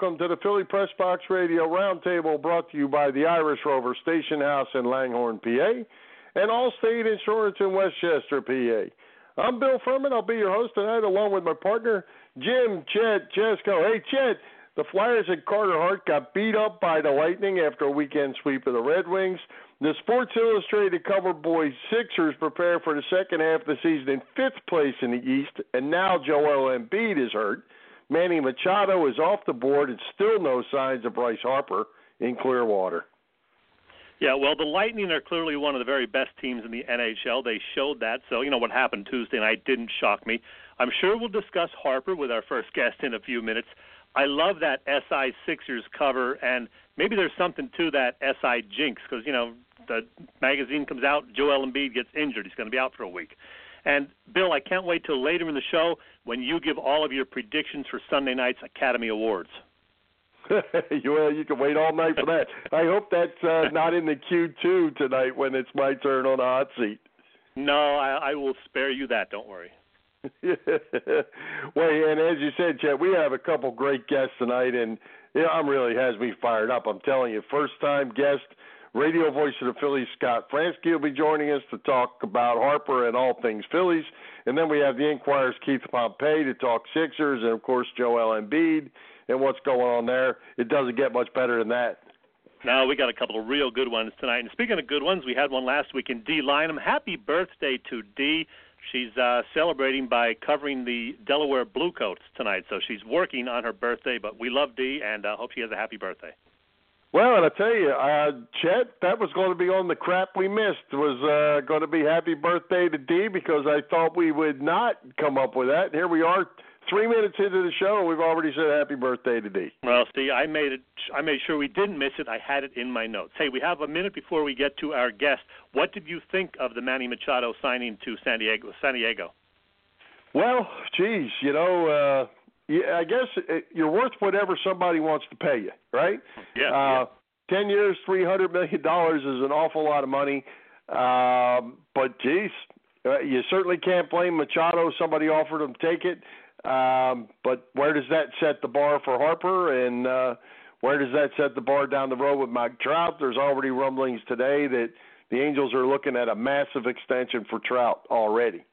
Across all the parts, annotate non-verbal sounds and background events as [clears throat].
Welcome to the Philly Press Box Radio Roundtable brought to you by the Irish Rover Station House in Langhorne, PA, and Allstate Insurance in Westchester, PA. I'm Bill Furman. I'll be your host tonight along with my partner, Jim Chet Chesko. Hey, Chet, the Flyers at Carter Hart got beat up by the Lightning after a weekend sweep of the Red Wings. The Sports Illustrated cover boys Sixers prepare for the second half of the season in fifth place in the East, and now Joel Embiid is hurt. Manny Machado is off the board, and still no signs of Bryce Harper in Clearwater. Yeah, well, the Lightning are clearly one of the very best teams in the NHL. They showed that. So, you know, what happened Tuesday night didn't shock me. I'm sure we'll discuss Harper with our first guest in a few minutes. I love that SI Sixers cover, and maybe there's something to that SI jinx because, you know, the magazine comes out, Joel Embiid gets injured. He's going to be out for a week. And Bill, I can't wait till later in the show when you give all of your predictions for Sunday night's Academy Awards. [laughs] well, you can wait all night for that. I hope that's uh, not in the Q2 tonight when it's my turn on the hot seat. No, I, I will spare you that. Don't worry. [laughs] well, and as you said, Chet, we have a couple great guests tonight, and yeah, I'm really has me fired up. I'm telling you, first time guest radio voice of the Phillies, Scott Franzke, will be joining us to talk about Harper and all things Phillies. And then we have the Inquirer's Keith Pompey to talk Sixers, and of course Joel Embiid and what's going on there. It doesn't get much better than that. No, we got a couple of real good ones tonight. And speaking of good ones, we had one last week in Dei Lynam. Happy birthday to D. She's uh, celebrating by covering the Delaware Bluecoats tonight, so she's working on her birthday. But we love Dee, and uh, hope she has a happy birthday. Well, and I tell you, uh, Chet, that was going to be on the crap we missed. Was uh, going to be happy birthday to Dee because I thought we would not come up with that. Here we are, three minutes into the show, and we've already said happy birthday to Dee. Well, see, I made it. I made sure we didn't miss it. I had it in my notes. Hey, we have a minute before we get to our guest. What did you think of the Manny Machado signing to San Diego? San Diego. Well, geez, you know. Uh, yeah, I guess it, you're worth whatever somebody wants to pay you, right? Yeah. Uh, yeah. Ten years, three hundred million dollars is an awful lot of money. Um, but geez, uh, you certainly can't blame Machado. Somebody offered him take it. Um, but where does that set the bar for Harper, and uh, where does that set the bar down the road with Mike Trout? There's already rumblings today that the Angels are looking at a massive extension for Trout already.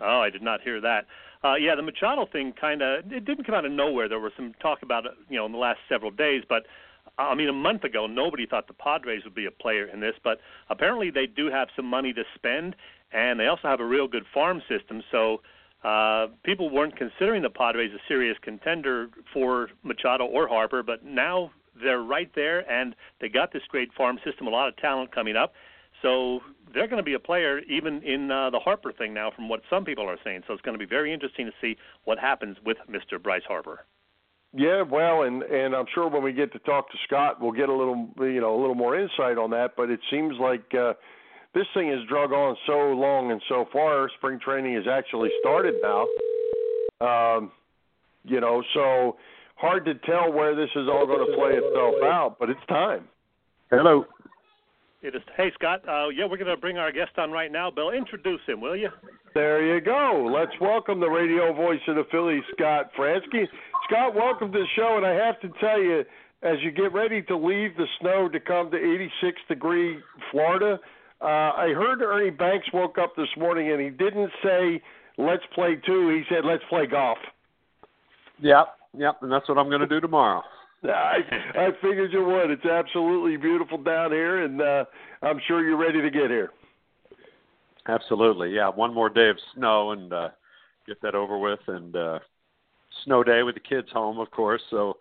Oh, I did not hear that. Uh, yeah, the Machado thing kind of it didn't come out of nowhere. There was some talk about it, you know, in the last several days, but I mean, a month ago, nobody thought the Padres would be a player in this, but apparently they do have some money to spend, and they also have a real good farm system. So uh, people weren't considering the Padres a serious contender for Machado or Harper, but now they're right there, and they got this great farm system, a lot of talent coming up. So they're going to be a player even in uh, the Harper thing now, from what some people are saying. So it's going to be very interesting to see what happens with Mr. Bryce Harper. Yeah, well, and and I'm sure when we get to talk to Scott, we'll get a little you know a little more insight on that. But it seems like uh, this thing has drug on so long and so far. Spring training has actually started now. Um, you know, so hard to tell where this is all going to play itself out, but it's time. Hello. It is. Hey, Scott. Uh, yeah, we're going to bring our guest on right now. Bill, introduce him, will you? There you go. Let's welcome the radio voice of the Phillies, Scott Franzke. Scott, welcome to the show. And I have to tell you, as you get ready to leave the snow to come to 86 degree Florida, uh, I heard Ernie Banks woke up this morning and he didn't say let's play two. He said let's play golf. Yep, yep, and that's what I'm going to do tomorrow. [laughs] I I figured you would. It's absolutely beautiful down here, and uh, I'm sure you're ready to get here. Absolutely, yeah. One more day of snow and uh, get that over with, and uh, snow day with the kids home, of course. So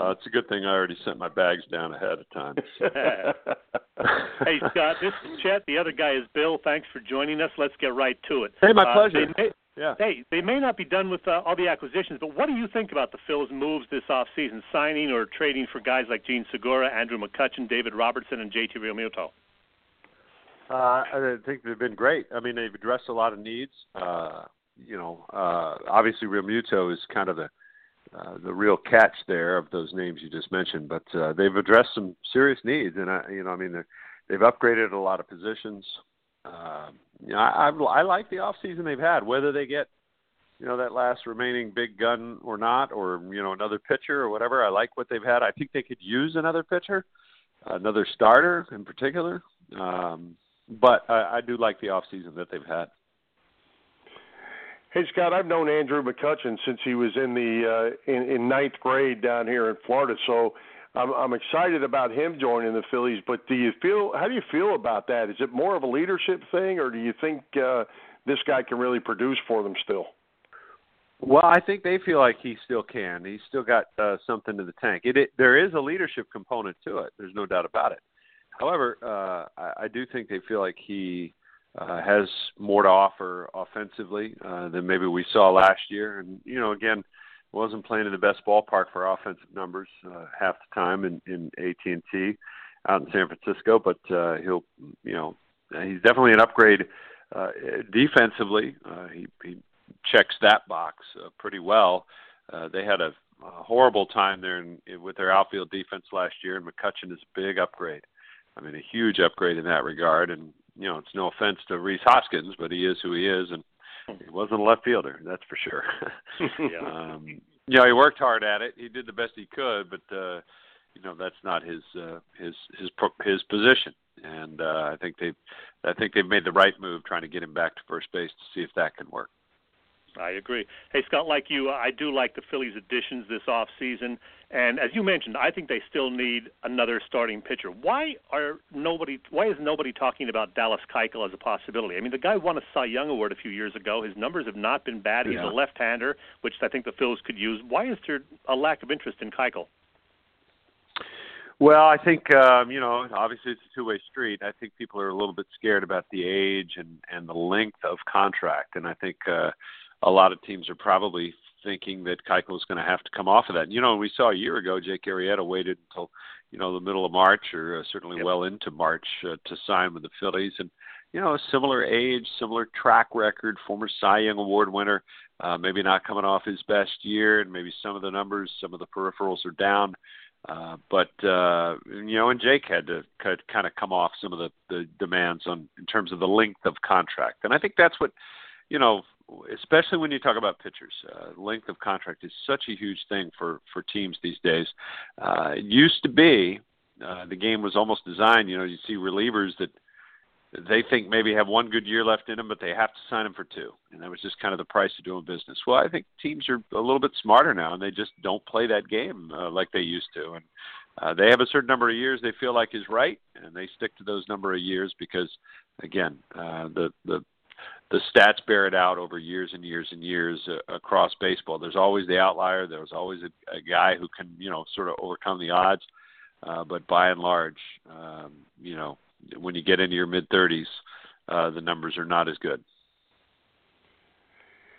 uh, it's a good thing I already sent my bags down ahead of time. [laughs] [laughs] hey Scott, this is Chet. The other guy is Bill. Thanks for joining us. Let's get right to it. Hey, my pleasure. Uh, may, yeah. Hey, they may not be done with uh, all the acquisitions, but what do you think about the Phil's moves this offseason, signing or trading for guys like Jean Segura, Andrew McCutchen, David Robertson, and JT Realmuto? Uh, I think they've been great. I mean, they've addressed a lot of needs. Uh, you know, uh, obviously Realmuto is kind of the uh, the real catch there of those names you just mentioned, but uh, they've addressed some serious needs, and I, you know, I mean, they've upgraded a lot of positions. Uh, you know, I, I, I like the off season they've had. Whether they get, you know, that last remaining big gun or not, or you know, another pitcher or whatever, I like what they've had. I think they could use another pitcher, another starter in particular. Um, but I, I do like the off season that they've had. Hey Scott, I've known Andrew McCutchen since he was in the uh, in, in ninth grade down here in Florida. So I'm, I'm excited about him joining the Phillies. But do you feel? How do you feel about that? Is it more of a leadership thing, or do you think uh, this guy can really produce for them still? Well, I think they feel like he still can. He's still got uh, something to the tank. It, it there is a leadership component to it. There's no doubt about it. However, uh, I, I do think they feel like he uh, has more to offer offensively uh, than maybe we saw last year. And you know, again, wasn't playing in the best ballpark for offensive numbers uh, half the time in, in AT&T out in San Francisco, but uh, he'll, you know, he's definitely an upgrade uh, defensively. Uh, he, he checks that box uh, pretty well. Uh, they had a, a horrible time there in, with their outfield defense last year, and McCutchen is a big upgrade. I mean, a huge upgrade in that regard. And you know, it's no offense to Rhys Hoskins, but he is who he is, and he wasn't a left fielder, that's for sure. [laughs] yeah. um, you know, he worked hard at it. He did the best he could, but uh, you know, that's not his uh, his his his position. And uh, I think they've I think they've made the right move trying to get him back to first base to see if that can work. I agree. Hey, Scott, like you, I do like the Phillies' additions this off season, and as you mentioned, I think they still need another starting pitcher. Why are nobody? Why is nobody talking about Dallas Keuchel as a possibility? I mean, the guy won a Cy Young award a few years ago. His numbers have not been bad. He's yeah. a left-hander, which I think the Phillies could use. Why is there a lack of interest in Keuchel? Well, I think um, you know, obviously it's a two-way street. I think people are a little bit scared about the age and and the length of contract, and I think. uh a lot of teams are probably thinking that Keuchel is going to have to come off of that. You know, we saw a year ago Jake Arrieta waited until you know the middle of March or uh, certainly yep. well into March uh, to sign with the Phillies, and you know a similar age, similar track record, former Cy Young Award winner. Uh, maybe not coming off his best year, and maybe some of the numbers, some of the peripherals are down. Uh, but uh, you know, and Jake had to kind of come off some of the, the demands on in terms of the length of contract, and I think that's what you know especially when you talk about pitchers. Uh, length of contract is such a huge thing for for teams these days. Uh, it used to be uh, the game was almost designed. You know, you see relievers that they think maybe have one good year left in them, but they have to sign them for two, and that was just kind of the price of doing business. Well, I think teams are a little bit smarter now, and they just don't play that game uh, like they used to, and. Uh, they have a certain number of years they feel like is right, and they stick to those number of years because, again, uh, the the the stats bear it out over years and years and years uh, across baseball. There's always the outlier. There's always a, a guy who can, you know, sort of overcome the odds. Uh, but by and large, um, you know, when you get into your mid 30s, uh, the numbers are not as good.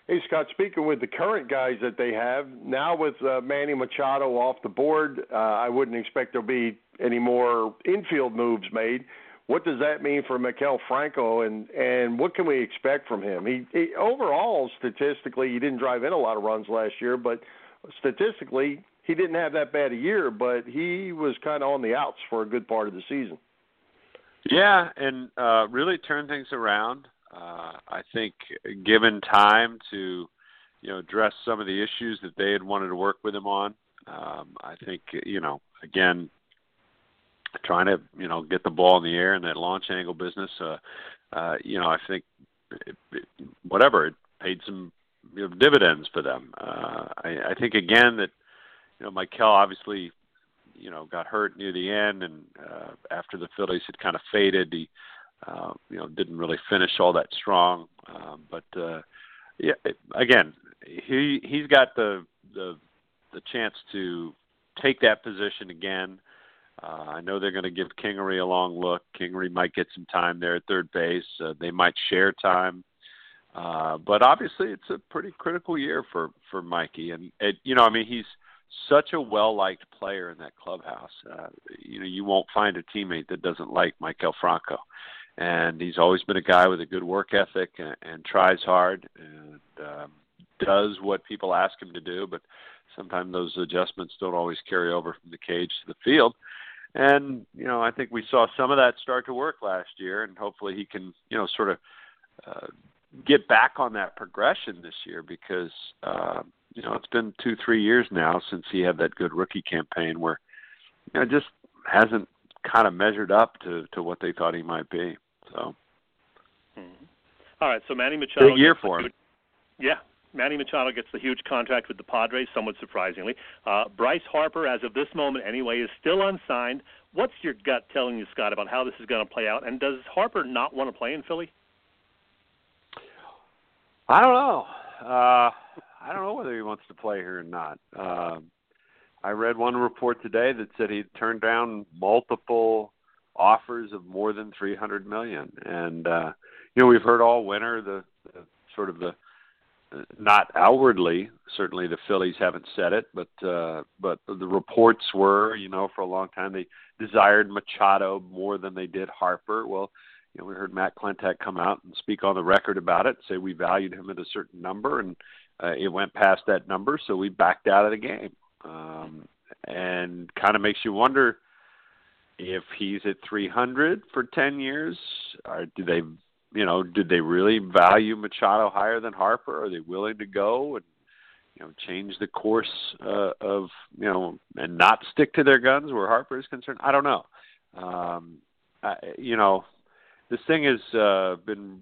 Hey Scott, speaking with the current guys that they have now, with uh, Manny Machado off the board, uh, I wouldn't expect there'll be any more infield moves made what does that mean for Maikel Franco, and and what can we expect from him? He, he overall, statistically, he didn't drive in a lot of runs last year, but statistically, he didn't have that bad a year. But he was kind of on the outs for a good part of the season. Yeah, and uh, really turn things around. Uh, I think, given time to, you know, address some of the issues that they had wanted to work with him on, um, I think, you know, again, trying to you know get the ball in the air in that launch angle business. Uh, uh, you know, I think it, it, whatever it paid some you know, dividends for them. Uh, I, I think again that you know Maikel obviously you know got hurt near the end, and uh, after the Phillies had kind of faded, he uh, you know didn't really finish all that strong. Um, but uh, yeah, again, he he's got the the the chance to take that position again. Uh, I know they're going to give Kingery a long look. Kingery might get some time there at third base. Uh, they might share time. Uh, but obviously, it's a pretty critical year for for Mikey, and it, you know, I mean, he's such a well liked player in that clubhouse. Uh, you know, you won't find a teammate that doesn't like Maikel Franco, and he's always been a guy with a good work ethic and, and tries hard and um, does what people ask him to do, but sometimes those adjustments don't always carry over from the cage to the field. And you know, I think we saw some of that start to work last year, and hopefully he can, you know, sort of uh, get back on that progression this year because uh, you know it's been two, three years now since he had that good rookie campaign where you know just hasn't kind of measured up to to what they thought he might be. So. Mm-hmm. All right, so Manny Machado. Big year for him. Yeah, Manny Machado gets the huge contract with the Padres, somewhat surprisingly. Uh, Bryce Harper, as of this moment anyway, is still unsigned. What's your gut telling you, Scott, about how this is going to play out? And does Harper not want to play in Philly? I don't know. Uh, I don't know whether he wants to play here or not. Uh, I read one report today that said he turned down multiple offers of more than 300 million, and uh, you know we've heard all winter the, the sort of the not outwardly. Certainly, the Phillies haven't said it, but uh, but the reports were, you know, for a long time they desired Machado more than they did Harper. Well, you know, we heard Matt Klentak come out and speak on the record about it, say we valued him at a certain number, and uh, it went past that number, so we backed out of the game. Um, and kind of makes you wonder if he's at 300 for 10 years, or do they you know, did they really value Machado higher than Harper? Are they willing to go and you know change the course uh, of you know and not stick to their guns where Harper is concerned? I don't know. Um, I, you know, this thing has uh, been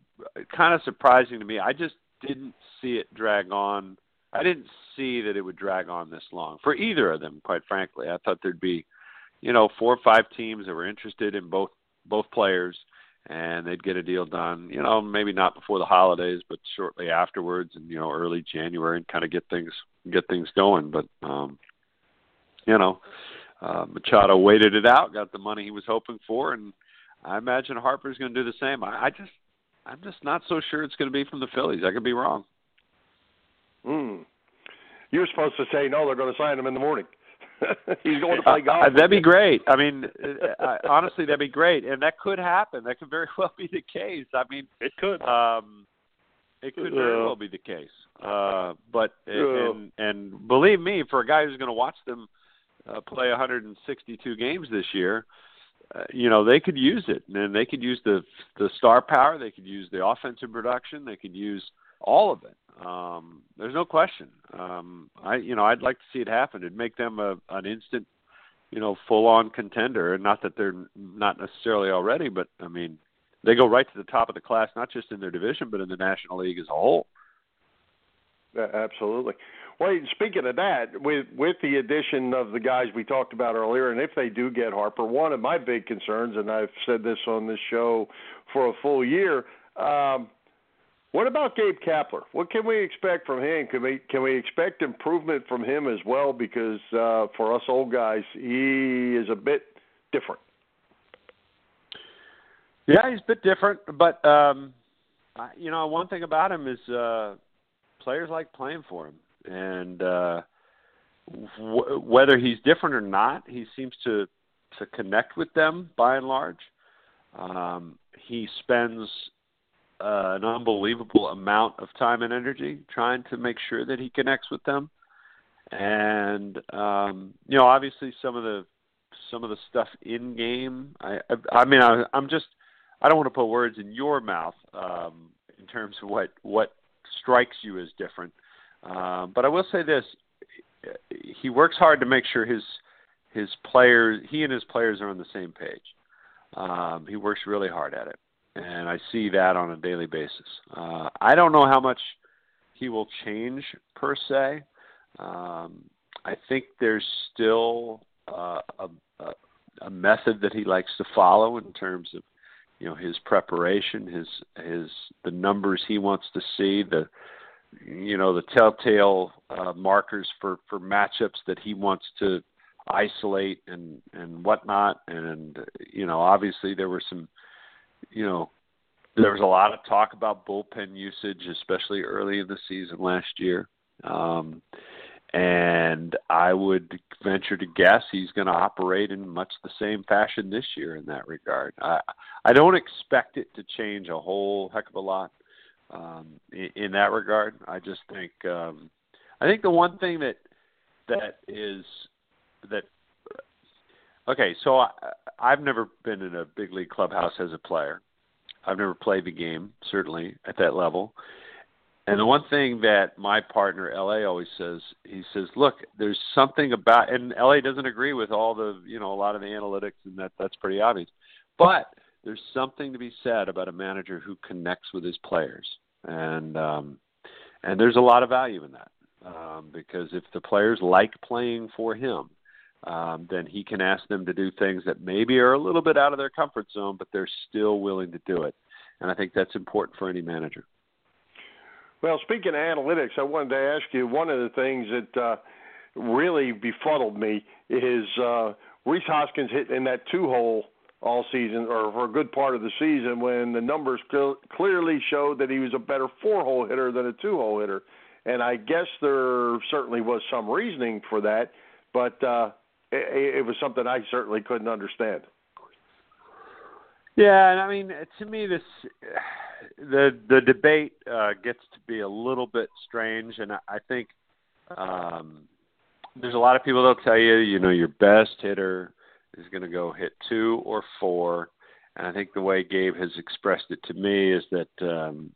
kind of surprising to me. I just didn't see it drag on. I didn't see that it would drag on this long for either of them. Quite frankly, I thought there'd be, you know, four or five teams that were interested in both both players and they'd get a deal done. You know, maybe not before the holidays, but shortly afterwards, and you know, early January, and kind of get things get things going. But um, you know, uh, Machado waited it out, got the money he was hoping for, and I imagine Harper's going to do the same. I, I just, I'm just not so sure it's going to be from the Phillies. I could be wrong. Hmm. You were supposed to say no. They're going to sign him in the morning. [laughs] He's going to play golf. Uh, that'd be great. I mean, uh, honestly, that'd be great, and that could happen. That could very [laughs] well be the case. I mean, it could. Um, it could very well be the case. Uh, but and and believe me, for a guy who's going to watch them uh, play 162 games this year, uh, you know they could use it, and they could use the the star power. They could use the offensive production. They could use all of it. Um, there's no question. Um, I, you know, I'd like to see it happen. It'd make them a, an instant, you know, full-on contender. And not that they're not necessarily already, but I mean, they go right to the top of the class, not just in their division, but in the National League as a whole. Yeah, absolutely. Well, speaking of that, with with the addition of the guys we talked about earlier, and if they do get Harper, one of my big concerns, and I've said this on this show for a full year, um, what about Gabe Kapler? What can we expect from him? Can we can we expect improvement from him as well? Because uh, for us old guys, he is a bit different. Yeah, he's a bit different, but um, you know, one thing about him is uh, players like playing for him, and uh, w- whether he's different or not, he seems to to connect with them by and large. Um, he spends uh, an unbelievable amount of time and energy trying to make sure that he connects with them. And um, you know, obviously, some of the some of the stuff in game. I I, I mean, I, I'm just I don't want to put words in your mouth um, in terms of what what strikes you as different. Um, but I will say this: he works hard to make sure his his players, he and his players are on the same page. Um, he works really hard at it and I see that on a daily basis. Uh, I don't know how much he will change per se. Um, I think there's still uh, a, a, a method that he likes to follow in terms of you know his preparation, his his the numbers he wants to see, the you know the telltale uh, markers for for matchups that he wants to isolate and and whatnot. And you know obviously there were some you know, there was a lot of talk about bullpen usage, especially early in the season last year. Um, and I would venture to guess he's going to operate in much the same fashion this year in that regard. I I don't expect it to change a whole heck of a lot um, in, in that regard. I just think um, I think the one thing that that is that okay, so I, I've never been in a big league clubhouse as a player. I've never played the game, certainly at that level. And the one thing that my partner LA always says, he says, "Look, there's something about," and LA doesn't agree with all the, you know, a lot of the analytics, and that that's pretty obvious. But there's something to be said about a manager who connects with his players, and um, and there's a lot of value in that um, because if the players like playing for him, um, then he can ask them to do things that maybe are a little bit out of their comfort zone, but they're still willing to do it. And I think that's important for any manager. Well, speaking of analytics, I wanted to ask you one of the things that uh, really befuddled me is uh, Rhys Hoskins hitting in that two hole all season or for a good part of the season when the numbers cl- clearly showed that he was a better four hole hitter than a two hole hitter. And I guess there certainly was some reasoning for that, but uh, it, it was something I certainly couldn't understand. Yeah, and I mean, to me, this the the debate uh, gets to be a little bit strange, and I, I think um, there's a lot of people that'll tell you, you know, your best hitter is going to go hit two or four, and I think the way Gabe has expressed it to me is that um,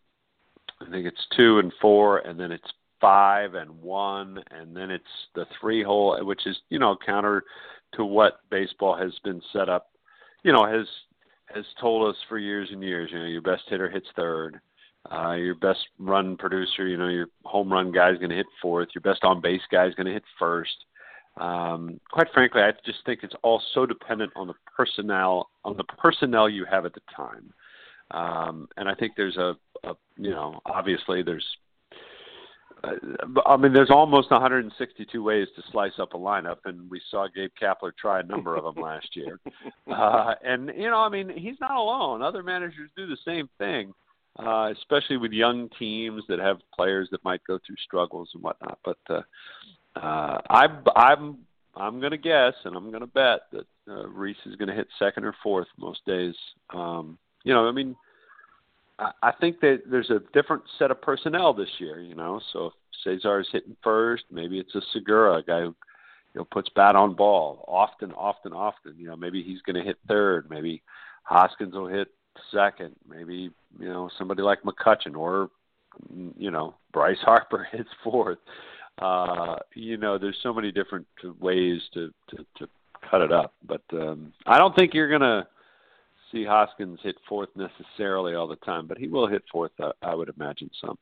I think it's two and four, and then it's five and one, and then it's the three hole, which is you know counter to what baseball has been set up, you know, has has told us for years and years. You know, your best hitter hits third. Uh, your best run producer, you know, your home run guy is going to hit fourth. Your best on base guy is going to hit first. Um, quite frankly, I just think it's all so dependent on the personnel on the personnel you have at the time. Um, and I think there's a, a you know, obviously there's I mean, there's almost 162 ways to slice up a lineup, and we saw Gabe Kapler try a number of them [laughs] last year. Uh, and you know, I mean, he's not alone. Other managers do the same thing, uh, especially with young teams that have players that might go through struggles and whatnot. But uh, uh, I, I'm I'm going to guess, and I'm going to bet that uh, Rhys is going to hit second or fourth most days. Um, you know, I mean I think that there's a different set of personnel this year, you know. So Cesar is hitting first, maybe it's a Segura, a guy who you know puts bat on ball often, often, often. You know, maybe he's going to hit third. Maybe Hoskins will hit second. Maybe you know somebody like McCutchen or you know Bryce Harper [laughs] hits fourth. Uh, you know, there's so many different ways to to, to cut it up, but um, I don't think you're gonna see Hoskins hit fourth necessarily all the time, but he will hit fourth, uh, I would imagine some.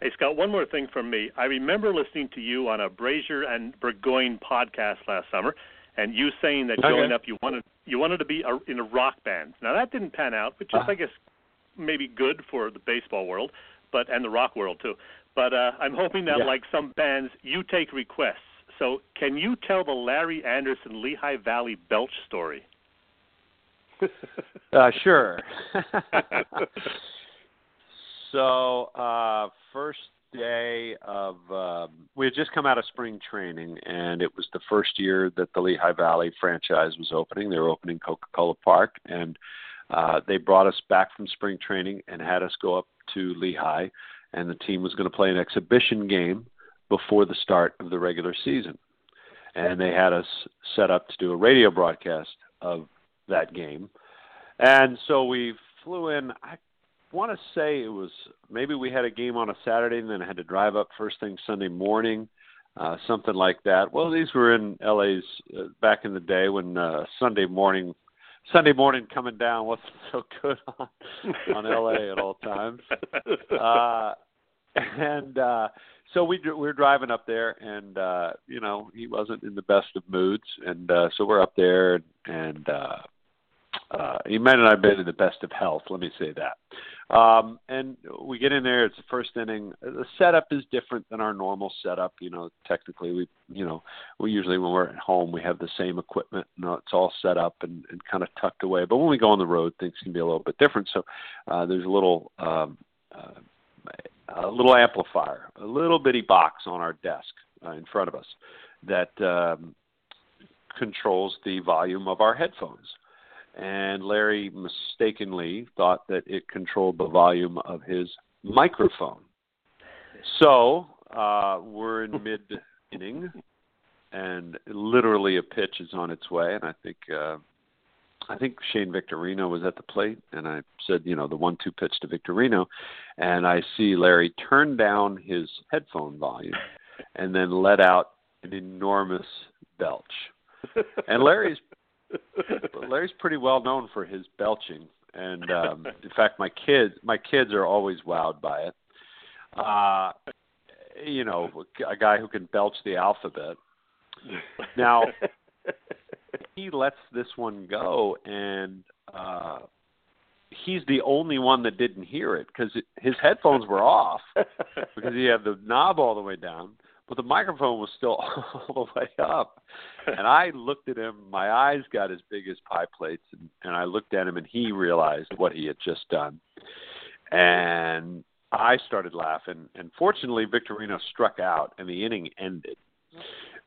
Hey Scott, one more thing from me. I remember listening to you on a Brasier and Burgoyne podcast last summer, and you saying that okay. growing up you wanted you wanted to be a, in a rock band. Now that didn't pan out, which is uh, I guess maybe good for the baseball world, but and the rock world too. But uh, I'm hoping that yeah. like some bands, you take requests. So can you tell the Larry Andersen Lehigh Valley Belch story? [laughs] uh, sure. [laughs] so, uh, first day of um, we had just come out of spring training, and it was the first year that the Lehigh Valley franchise was opening. They were opening Coca-Cola Park, and uh, they brought us back from spring training and had us go up to Lehigh, and the team was going to play an exhibition game before the start of the regular season. And they had us set up to do a radio broadcast of that game. And so we flew in. I want to say it was maybe we had a game on a Saturday and then I had to drive up first thing Sunday morning, uh, something like that. Well, these were in LA's uh, back in the day when uh, Sunday morning. Sunday morning coming down wasn't [laughs] so good on on LA at all times. Uh and uh so we we were driving up there and uh you know he wasn't in the best of moods and uh so we're up there and, and uh uh, he might not have been in the best of health. Let me say that. Um, and we get in there. It's the first inning. The setup is different than our normal setup. You know, technically, we you know we usually when we're at home we have the same equipment. You know, it's all set up and, and kind of tucked away. But when we go on the road, things can be a little bit different. So uh, there's a little. Um, uh, a little amplifier, a little bitty box on our desk uh, in front of us that um, controls the volume of our headphones. And Larry mistakenly thought that it controlled the volume of his microphone. So uh, we're in mid inning, and literally a pitch is on its way. And I think uh, I think Shane Victorino was at the plate, and I said, you know, the one-two pitch to Victorino, and I see Larry turn down his headphone volume, and then let out an enormous belch. And Larry's [laughs] Larry's pretty well known for his belching, and um, [laughs] in fact, my kids my kids are always wowed by it. Uh, you know, a guy who can belch the alphabet. Now, [laughs] he lets this one go, and uh, he's the only one that didn't hear it because his headphones were off because he had the knob all the way down, but the microphone was still [laughs] all the way up. [laughs] And I looked at him, my eyes got as big as pie plates, and, and I looked at him, and he realized what he had just done. And I started laughing, and fortunately, Victorino struck out, and the inning ended.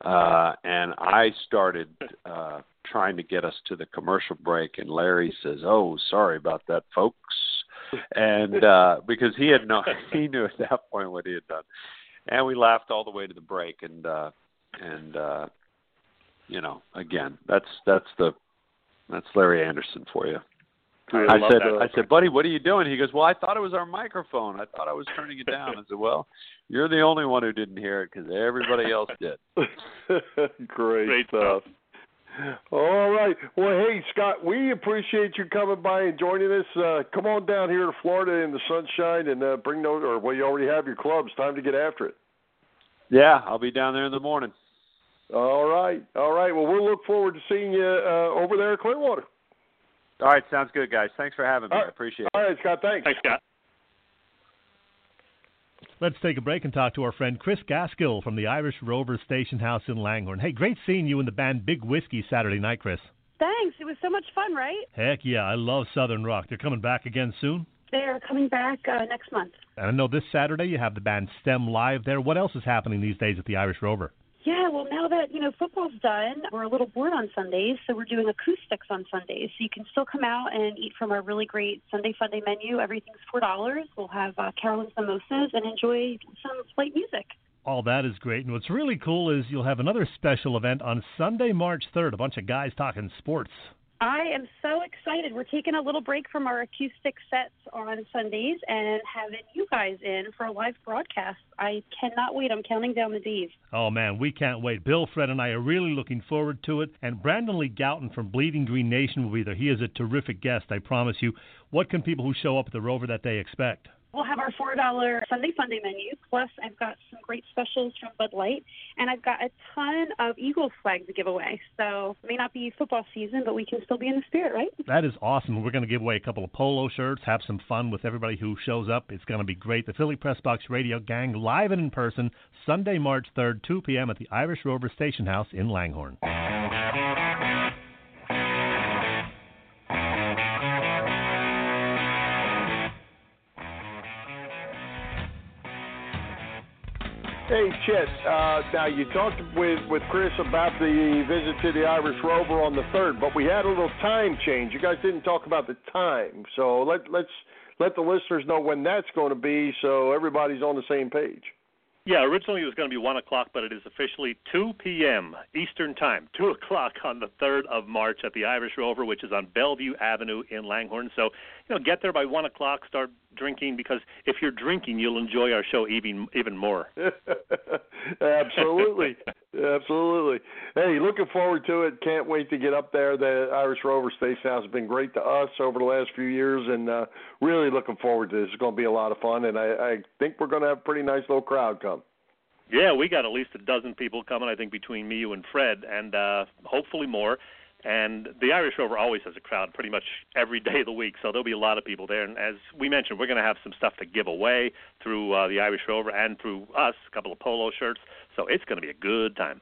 Uh, and I started uh, trying to get us to the commercial break, and Larry says, "Oh, sorry about that, folks," [laughs] and uh, because he had no, he knew at that point what he had done, and we laughed all the way to the break, and uh, and uh, you know, again, that's that's the that's Larry Andersen for you. I, I said, that. I said, buddy, what are you doing? He goes, well, I thought it was our microphone. I thought I was turning it down. I said, well, you're the only one who didn't hear it because everybody else did. [laughs] Great, Great stuff. All right. Well, hey, Scott, we appreciate you coming by and joining us. Uh, come on down here to Florida in the sunshine and uh, bring those, or well, you already have your clubs. Time to get after it. Yeah, I'll be down there in the morning. All right. All right. Well, we'll look forward to seeing you uh, over there at Clearwater. All right, sounds good, guys. Thanks for having me. All I appreciate it. All right, Scott. Thanks. Thanks, Scott. Let's take a break and talk to our friend Chris Gaskill from the Irish Rover Station House in Langhorne. Hey, great seeing you in the band Big Whiskey Saturday night, Chris. Thanks. It was so much fun, right? Heck yeah, I love Southern Rock. They're coming back again soon. They're coming back uh, next month. And I know this Saturday you have the band STEM live there. What else is happening these days at the Irish Rover? Yeah, well, now that you know football's done, we're a little bored on Sundays, so we're doing acoustics on Sundays. So you can still come out and eat from our really great Sunday Funday menu. Everything's four dollars. We'll have uh, Carolyn's mimosas and enjoy some light music. All that is great. And what's really cool is you'll have another special event on Sunday, March 3rd. A bunch of guys talking sports. I am so excited. We're taking a little break from our acoustic sets on Sundays and having you guys in for a live broadcast. I cannot wait. I'm counting down the days. Oh man, we can't wait. Bill, Fred, and I are really looking forward to it. And Brandon Lee Gowton from Bleeding Green Nation will be there. He is a terrific guest, I promise you. What can people who show up at the Rover that day expect? We'll have our four dollar Sunday Funday menu. Plus, I've got some great specials from Bud Light, and I've got a ton of Eagles flags to give away. So it may not be football season, but we can still be in the spirit, right? That is awesome. We're going to give away a couple of polo shirts, have some fun with everybody who shows up. It's going to be great. The Philly Press Box Radio Gang live and in person Sunday, March 3rd, 2 p.m. at the Irish Rover Station House in Langhorne. Hey, Chet. Uh, now you talked with with Chris about the visit to the Irish Rover on the third, but we had a little time change. You guys didn't talk about the time, so let let's let the listeners know when that's going to be, so everybody's on the same page. Yeah, originally it was going to be 1 o'clock, but it is officially 2 p.m. Eastern Time, 2 o'clock on the 3rd of March at the Irish Rover, which is on Bellevue Avenue in Langhorne. So, you know, get there by 1 o'clock, start drinking, because if you're drinking, you'll enjoy our show even even more. [laughs] Absolutely. Absolutely. Hey, looking forward to it. Can't wait to get up there. The Irish Rover Station House has been great to us over the last few years, and uh, really looking forward to this. It's going to be a lot of fun, and I, I think we're going to have a pretty nice little crowd come. Yeah, we got at least a dozen people coming, I think, between me, you, and Fred, and uh, hopefully more. And the Irish Rover always has a crowd pretty much every [laughs] day of the week, so there'll be a lot of people there. And as we mentioned, we're going to have some stuff to give away through uh, the Irish Rover and through us, a couple of polo shirts. So it's going to be a good time.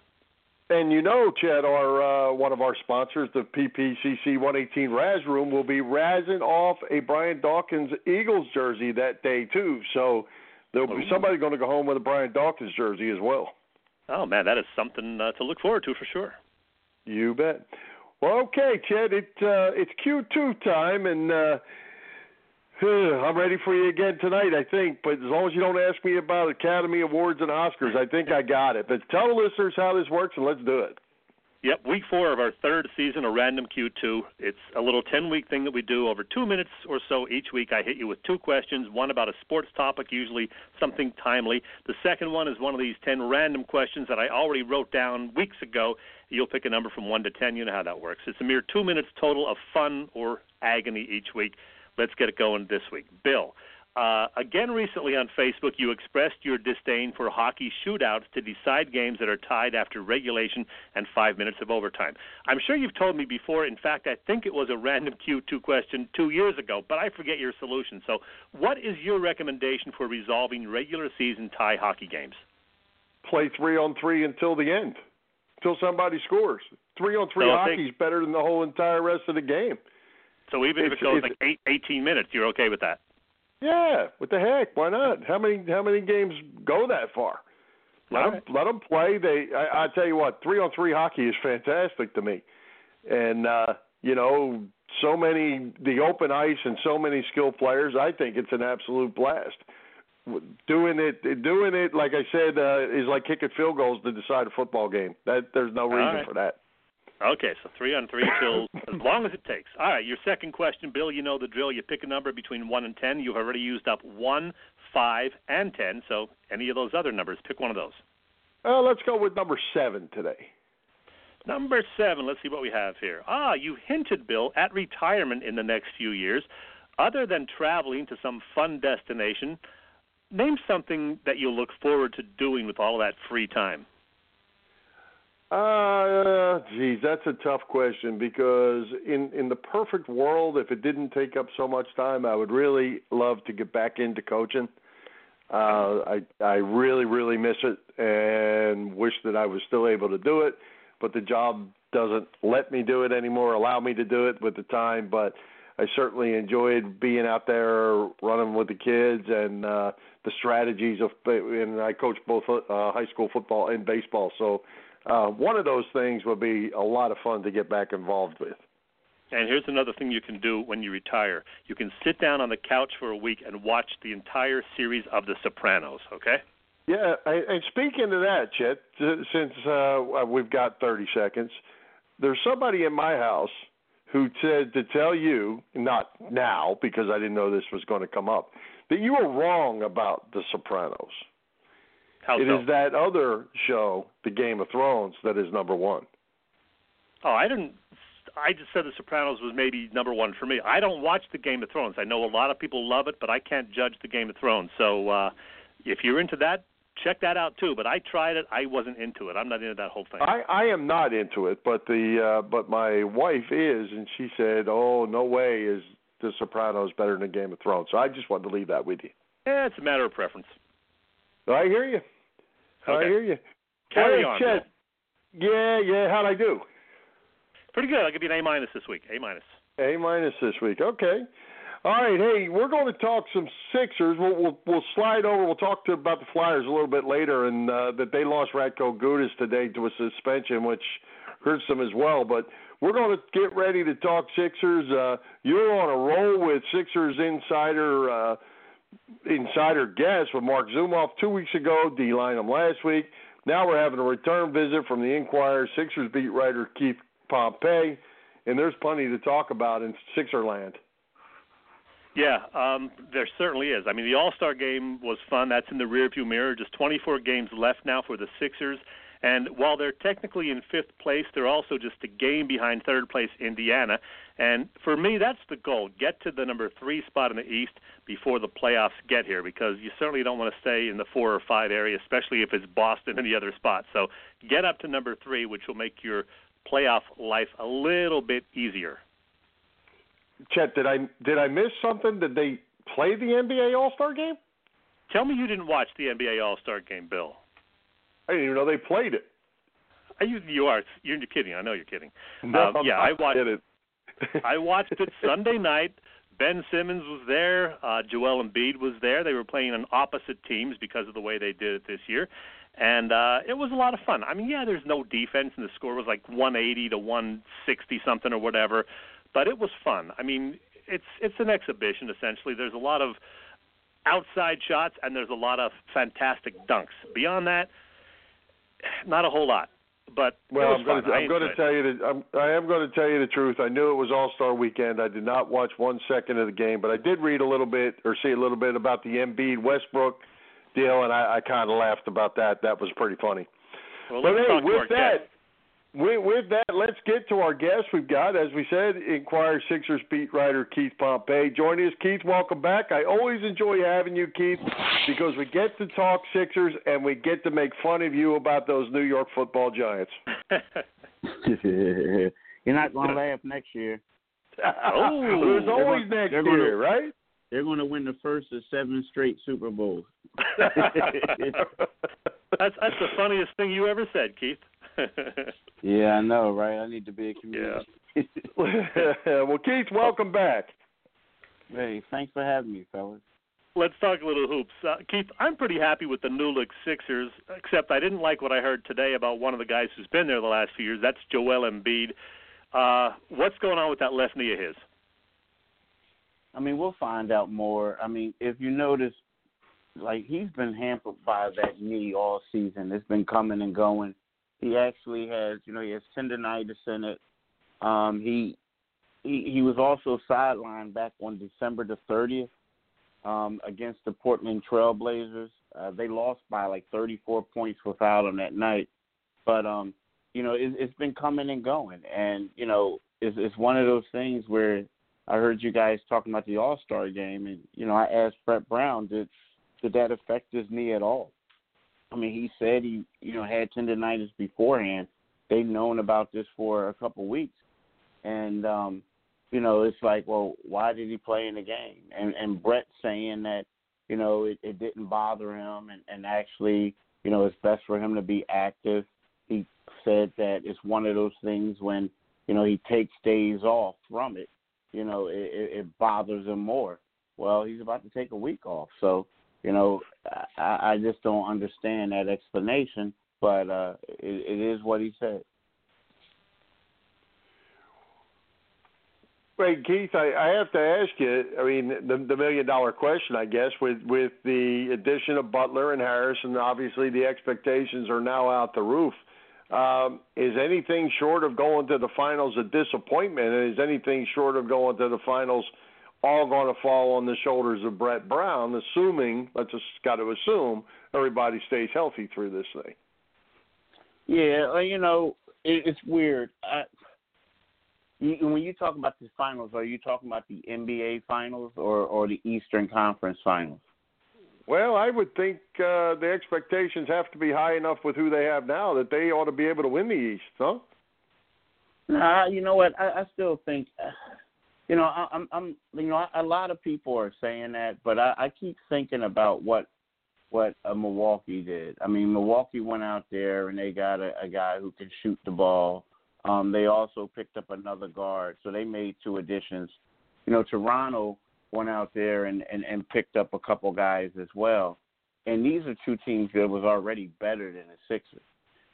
And you know, Chet, our uh, one of our sponsors, the PPCC 118 Raz Room, will be razzing off a Brian Dawkins Eagles jersey that day too. So There'll be somebody going to go home with a Brian Dawkins jersey as well. Oh man, that is something uh, to look forward to for sure. You bet. Well, okay, Chet, it uh, it's Q2 time, and uh, [sighs] I'm ready for you again tonight, I think. But as long as you don't ask me about Academy Awards and Oscars, I think I got it. But tell the listeners how this works, and let's do it. Yep, week four of our third season of Random Q2. It's a little 10 week thing that we do over two minutes or so each week. I hit you with two questions one about a sports topic, usually something timely. The second one is one of these 10 random questions that I already wrote down weeks ago. You'll pick a number from 1 to 10. You know how that works. It's a mere two minutes total of fun or agony each week. Let's get it going this week. Bill, uh, again, recently on Facebook, you expressed your disdain for hockey shootouts to decide games that are tied after regulation and five minutes of overtime. I'm sure you've told me before. In fact, I think it was a random Q2 question two years ago, but I forget your solution. So, what is your recommendation for resolving regular season tie hockey games? Play three on three until the end, until somebody scores. Three on three so hockey is better than the whole entire rest of the game. So even if it goes like eight, 18 minutes, you're okay with that? Yeah, what the heck? Why not? How many how many games go that far? Let All them right. let them play. They I, I tell you what, three on three hockey is fantastic to me, and uh, you know so many the open ice and so many skilled players. I think it's an absolute blast. Doing it, doing it, like I said, uh, is like kicking field goals to decide a football game. That there's no reason right. for that. Okay, so three on three kills [laughs] as long as it takes. All right, your second question, Bill. You know the drill. You pick a number between one and ten. You've already used up one, five, and ten. So any of those other numbers, pick one of those. Uh, let's go with number seven today. Number seven. Let's see what we have here. Ah, you hinted, Bill, at retirement in the next few years. Other than traveling to some fun destination, name something that you look forward to doing with all of that free time. Uh, geez, that's a tough question because in in the perfect world, if it didn't take up so much time, I would really love to get back into coaching. Uh, I I really really miss it and wish that I was still able to do it, but the job doesn't let me do it anymore, allow me to do it with the time. But I certainly enjoyed being out there running with the kids and uh, the strategies of. And I coach both uh, high school football and baseball, so uh, one of those things would be a lot of fun to get back involved with. And here's another thing you can do when you retire. You can sit down on the couch for a week and watch the entire series of The Sopranos, okay? Yeah, and speaking of that, Chet, since uh, we've got 30 seconds, there's somebody in my house who said to tell you, not now because I didn't know this was going to come up, that you were wrong about The Sopranos. How It so? is that other show, The Game of Thrones, that is number one. Oh, I didn't. I just said The Sopranos was maybe number one for me. I don't watch the Game of Thrones. I know a lot of people love it, but I can't judge the Game of Thrones. So uh, if you're into that, check that out too. But I tried it. I wasn't into it. I'm not into that whole thing. I, I am not into it, but the uh, but my wife is, and she said, "Oh, no way is The Sopranos better than Game of Thrones." So I just wanted to leave that with you. Yeah, it's a matter of preference. I hear you. I hear you. Carry on. Chet. Yeah, yeah. How'd I do? Pretty good. I'll give you an A minus this week. A minus. A minus this week. Okay. All right. Hey, we're going to talk some Sixers. We'll we'll, we'll slide over. We'll talk to about the Flyers a little bit later, and uh, that they lost Radko Gudas today to a suspension, which hurts them as well. But we're going to get ready to talk Sixers. Uh, you're on a roll with Sixers insider. Uh, insider guest with Marc Zumoff two weeks ago, Dei Lynam last week. Now we're having a return visit from the Inquirer Sixers beat writer Keith Pompey, and there's plenty to talk about in Sixerland. Yeah, um, there certainly is. I mean, the All Star game was fun. That's in the rearview mirror. Just 24 games left now for the Sixers. And while they're technically in fifth place, they're also just a game behind third place Indiana. And for me, that's the goal: get to the number three spot in the East before the playoffs get here, because you certainly don't want to stay in the four or five area, especially if it's Boston and the other spot. So get up to number three, which will make your playoff life a little bit easier. Chet, did I did I miss something? Did they play the NBA All Star game? Tell me you didn't watch the NBA All Star game, Bill. I didn't even know they played it. You you are you're kidding. I know you're kidding. No, Um, yeah, I watched. kidding. [laughs] I watched it Sunday night. Ben Simmons was there. Uh, Joel Embiid was there. They were playing on opposite teams because of the way they did it this year, and uh, it was a lot of fun. I mean, yeah, there's no defense, and the score was like 180 to 160 something or whatever, but it was fun. I mean, it's it's an exhibition essentially. There's a lot of outside shots and there's a lot of fantastic dunks. Beyond that, not a whole lot. But well, I'm going to I'm going to tell you that I'm, I am going to tell you the truth. I knew it was All Star Weekend. I did not watch one second of the game, but I did read a little bit or see a little bit about the Embiid Westbrook deal, and I, I kind of laughed about that. That was pretty funny. Well, but hey, with that, with, with that, let's get to our guest. We've got, as we said, Inquirer Sixers beat writer Keith Pompey joining us. Keith, welcome back. I always enjoy having you, Keith, because we get to talk Sixers and we get to make fun of you about those New York Football Giants. [laughs] You're not going to laugh next year. oh, there's always next year, gonna, right? They're going to win the first of seven straight Super Bowls. [laughs] [laughs] that's that's the funniest thing you ever said, Keith. Yeah, I know, right? I need to be a comedian. Yeah. [laughs] well, Keith, welcome back. Hey, thanks for having me, fellas. Let's talk a little hoops. Uh, Keith, I'm pretty happy with the new look Sixers, except I didn't like what I heard today about one of the guys who's been there the last few years. That's Joel Embiid. Uh, what's going on with that left knee of his? I mean, we'll find out more. I mean, if you notice, like he's been hampered by that knee all season. It's been coming and going. He actually has, you know, he has tendonitis in it. Um, he he he was also sidelined back on December the 30th um, against the Portland Trailblazers. Uh, they lost by like 34 points without him that night, but um, you know, it, it's been coming and going, and you know, it's it's one of those things where I heard you guys talking about the All Star game, and you know, I asked Brett Brown, did did that affect his knee at all? I mean, he said he, you know, had tendonitis beforehand. They've known about this for a couple weeks, and um, you know, it's like, well, why did he play in the game? And and Brett saying that, you know, it, it didn't bother him, and and actually, you know, it's best for him to be active. He said that it's one of those things when, you know, he takes days off from it, you know, it, it bothers him more. Well, he's about to take a week off, so you know, I, I just don't understand that explanation, but uh, it, it is what he said. Wait, Keith, I, I have to ask you. I mean, the, the million dollar question, I guess, with with the addition of Butler and Harris, and obviously the expectations are now out the roof. Um, is anything short of going to the finals a disappointment? Is anything short of going to the finals all going to fall on the shoulders of Brett Brown, assuming, let's just got to assume, everybody stays healthy through this thing. Yeah, you know, it, it's weird. I, you, when you talk about the finals, are you talking about the NBA finals or, or the Eastern Conference finals? Well, I would think uh, the expectations have to be high enough with who they have now that they ought to be able to win the East, huh? Nah, you know what? I, I still think. Uh, you know, I, I'm, I'm, you know, a lot of people are saying that, but I, I keep thinking about what, what uh, Milwaukee did. I mean, Milwaukee went out there and they got a, a guy who can shoot the ball. Um, they also picked up another guard, so they made two additions. You know, Toronto went out there and, and, and picked up a couple guys as well. And these are two teams that was already better than the Sixers.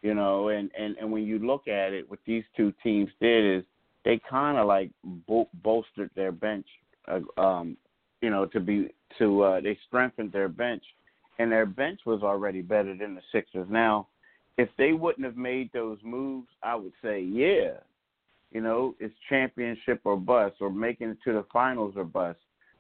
You know, and, and, and when you look at it, what these two teams did is they kind of like bo- bolstered their bench, uh, um, you know, to be to uh, they strengthened their bench, and their bench was already better than the Sixers. Now, if they wouldn't have made those moves, I would say, yeah, you know, it's championship or bust, or making it to the finals or bust.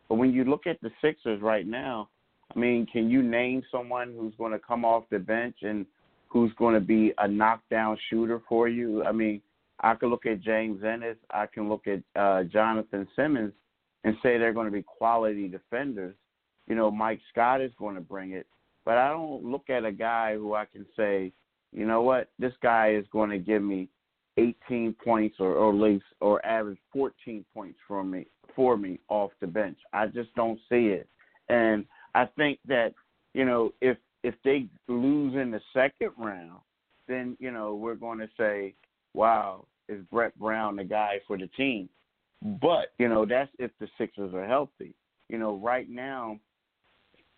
But when you look at the Sixers right now, I mean, can you name someone who's going to come off the bench and who's going to be a knockdown shooter for you? I mean, I can look at James Ennis. I can look at uh, Jonathan Simmons and say they're going to be quality defenders. You know, Mike Scott is going to bring it, but I don't look at a guy who I can say, you know what, this guy is going to give me 18 points or, or at least or average 14 points for me for me off the bench. I just don't see it, and I think that you know if if they lose in the second round, then you know we're going to say wow, is Brett Brown the guy for the team? But you know that's if the Sixers are healthy. You know, right now,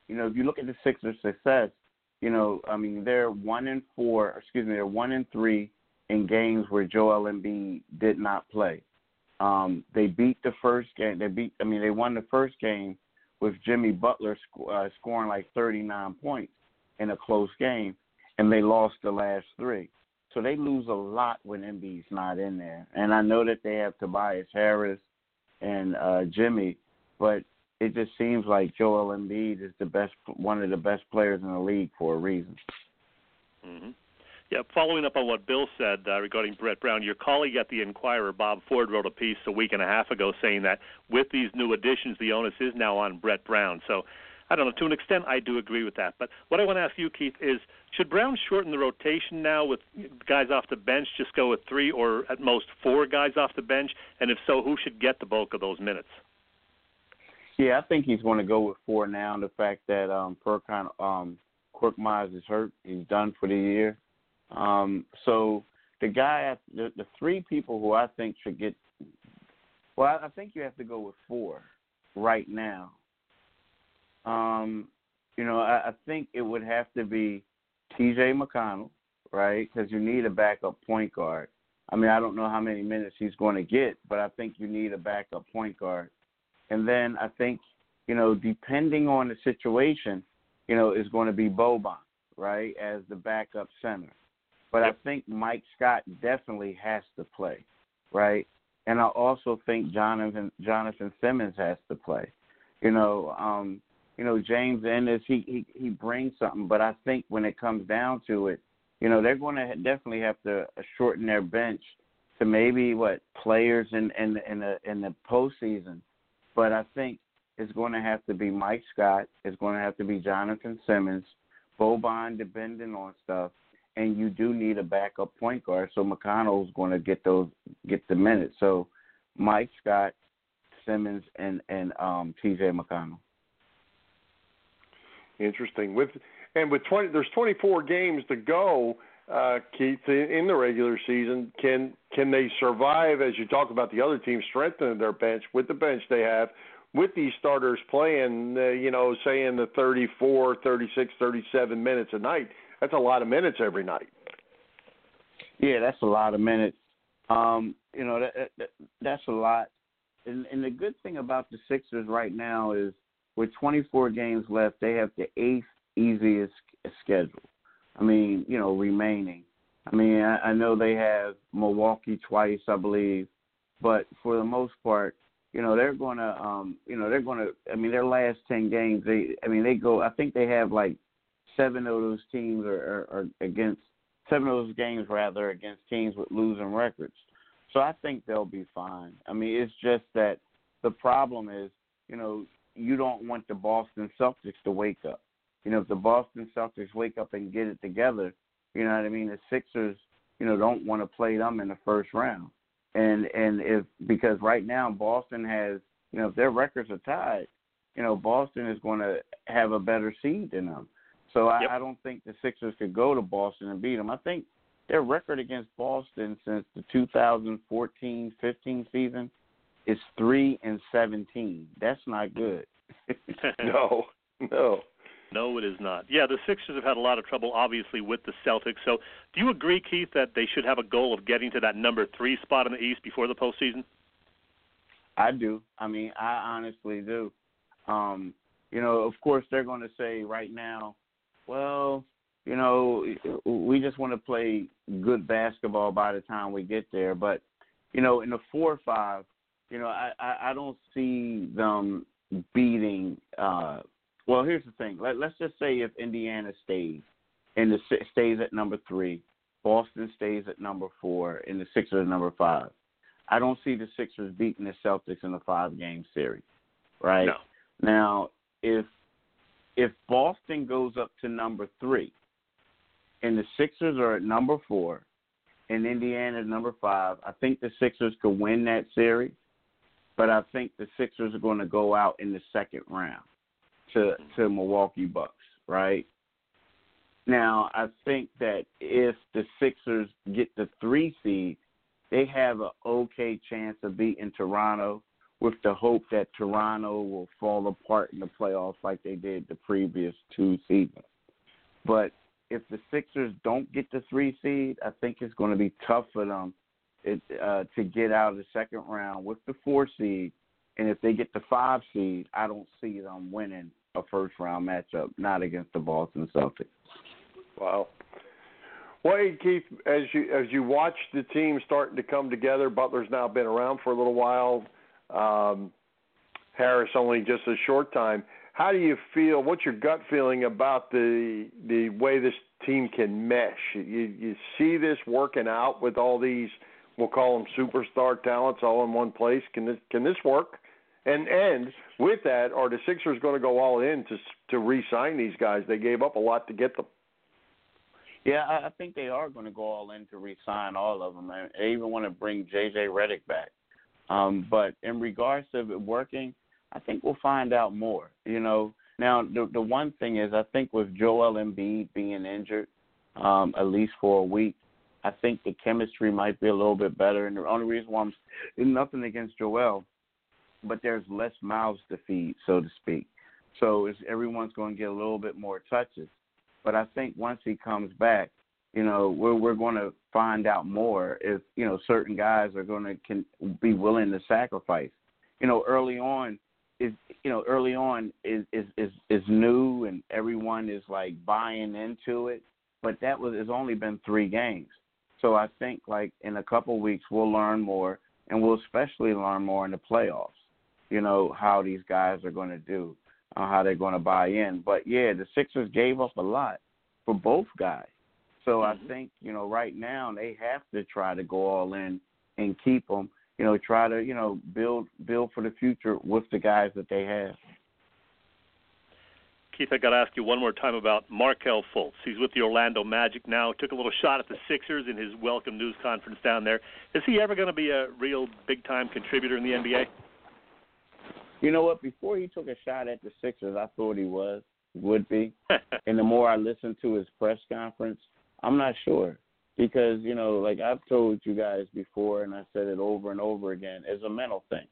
you know if you look at the Sixers' success, you know, I mean they're one in four. Excuse me, they're one in three in games where Joel Embiid did not play. Um, they beat the first game. They beat. I mean, they won the first game with Jimmy Butler sc- uh, scoring like 39 points in a close game, and they lost the last three. So they lose a lot when Embiid's not in there. And I know that they have Tobias Harris and uh, Jimmy, but it just seems like Joel Embiid is the best, one of the best players in the league for a reason. Mm-hmm. Yeah, following up on what Bill said uh, regarding Brett Brown, your colleague at the Inquirer, Bob Ford, wrote a piece a week and a half ago saying that with these new additions, the onus is now on Brett Brown. So, I don't know. To an extent, I do agree with that. But what I want to ask you, Keith, is should Brown shorten the rotation now with guys off the bench? Just go with three or at most four guys off the bench? And if so, who should get the bulk of those minutes? Yeah, I think he's going to go with four now. The fact that um, Furkan um, Korkmaz is hurt, he's done for the year. Um, so the guy, the, the three people who I think should get, well, I think you have to go with four right now. Um, you know, I, I think it would have to be T.J. McConnell, right? Because you need a backup point guard. I mean, I don't know how many minutes he's going to get, but I think you need a backup point guard. And then I think, you know, depending on the situation, you know, is going to be Boban, right, as the backup center. But I think Mike Scott definitely has to play, right? And I also think Jonathan Jonathan Simmons has to play. You know, um, you know James Ennis he, he he brings something, but I think when it comes down to it, you know they're going to definitely have to shorten their bench to maybe what players in in in the in the postseason. But I think it's going to have to be Mike Scott. It's going to have to be Jonathan Simmons, Boban depending on stuff, and you do need a backup point guard. So McConnell's going to get those get the minutes. So Mike Scott, Simmons, and and um, T.J. McConnell. Interesting. With and with twenty, there's 24 games to go. Uh, Keith, in the regular season, can can they survive as you talk about the other teams strengthening their bench with the bench they have, with these starters playing, uh, you know, say in the 34, 36, 37 minutes a night? That's a lot of minutes every night. Yeah, that's a lot of minutes. Um, you know, that, that that's a lot. And, and the good thing about the Sixers right now is with 24 games left, they have the eighth easiest schedule. I mean, you know, remaining. I mean, I, I know they have Milwaukee twice, I believe, but for the most part, you know, they're going to, um, you know, they're going to. I mean, their last 10 games, they, I mean, they go. I think they have like seven of those teams are, are, are against seven of those games rather against teams with losing records. So I think they'll be fine. I mean, it's just that the problem is, you know, you don't want the Boston Celtics to wake up. You know, if the Boston Celtics wake up and get it together, you know what I mean. The Sixers, you know, don't want to play them in the first round. And and if because right now Boston has, you know, if their records are tied, you know, Boston is going to have a better seed than them. So I, yep. I don't think the Sixers could go to Boston and beat them. I think their record against Boston since the 2014-15 season is three and 17. That's not good. [laughs] no, no. No, it is not. Yeah, the Sixers have had a lot of trouble, obviously, with the Celtics. So, do you agree, Keith, that they should have a goal of getting to that number three spot in the East before the postseason? I do. I mean, I honestly do. Um, you know, of course, they're going to say right now, well, you know, we just want to play good basketball by the time we get there. But, you know, in the four or five, you know, I, I, I don't see them beating. Uh, well, here's the thing. Let, let's just say if Indiana stays and the stays at number three, Boston stays at number four, and the Sixers at number five. I don't see the Sixers beating the Celtics in a five game series. Right? No. Now, if if Boston goes up to number three and the Sixers are at number four and Indiana at number five, I think the Sixers could win that series. But I think the Sixers are going to go out in the second round to mm-hmm. to Milwaukee Bucks, right? Now, I think that if the Sixers get the three seed, they have an okay chance of beating Toronto with the hope that Toronto will fall apart in the playoffs like they did the previous two seasons. But if the Sixers don't get the three seed, I think it's going to be tough for them it, uh, to get out of the second round with the four seed. And if they get the five seed, I don't see them winning a first round matchup, not against the Boston Celtics. Wow. Well, Keith, as you as you watch the team starting to come together, Butler's now been around for a little while. Um, Harris only just a short time. How do you feel? What's your gut feeling about the the way this team can mesh? You you see this working out with all these we'll call them superstar talents all in one place. Can this can this work? And and with that, are the Sixers going to go all in to to re-sign these guys? They gave up a lot to get them. Yeah, I think they are going to go all in to re-sign all of them. They even want to bring J.J. Redick back. Um, but in regards to it working, I think we'll find out more. You know, now the the one thing is, I think with Joel Embiid being injured, um, at least for a week, I think the chemistry might be a little bit better. And the only reason why I'm nothing against Joel, but there's less mouths to feed, so to speak. So it's, everyone's going to get a little bit more touches. But I think once he comes back, you know, we're we're going to find out more if you know certain guys are going to can be willing to sacrifice. You know, early on is you know early on is is is is new and everyone is like buying into it. But that was it's only been three games, so I think like in a couple of weeks we'll learn more, and we'll especially learn more in the playoffs. You know how these guys are going to do, uh, how they're going to buy in. But yeah, the Sixers gave up a lot for both guys. So mm-hmm. I think you know right now they have to try to go all in and keep them. You know, try to you know build build for the future with the guys that they have. Keith, I got to ask you one more time about Markelle Fultz. He's with the Orlando Magic now. Took a little shot at the Sixers in his welcome news conference down there. Is he ever going to be a real big time contributor in the NBA? You know what? Before he took a shot at the Sixers, I thought he was would be. [laughs] and the more I listened to his press conference, I'm not sure because you know, like I've told you guys before, and I said it over and over again, it's a mental thing.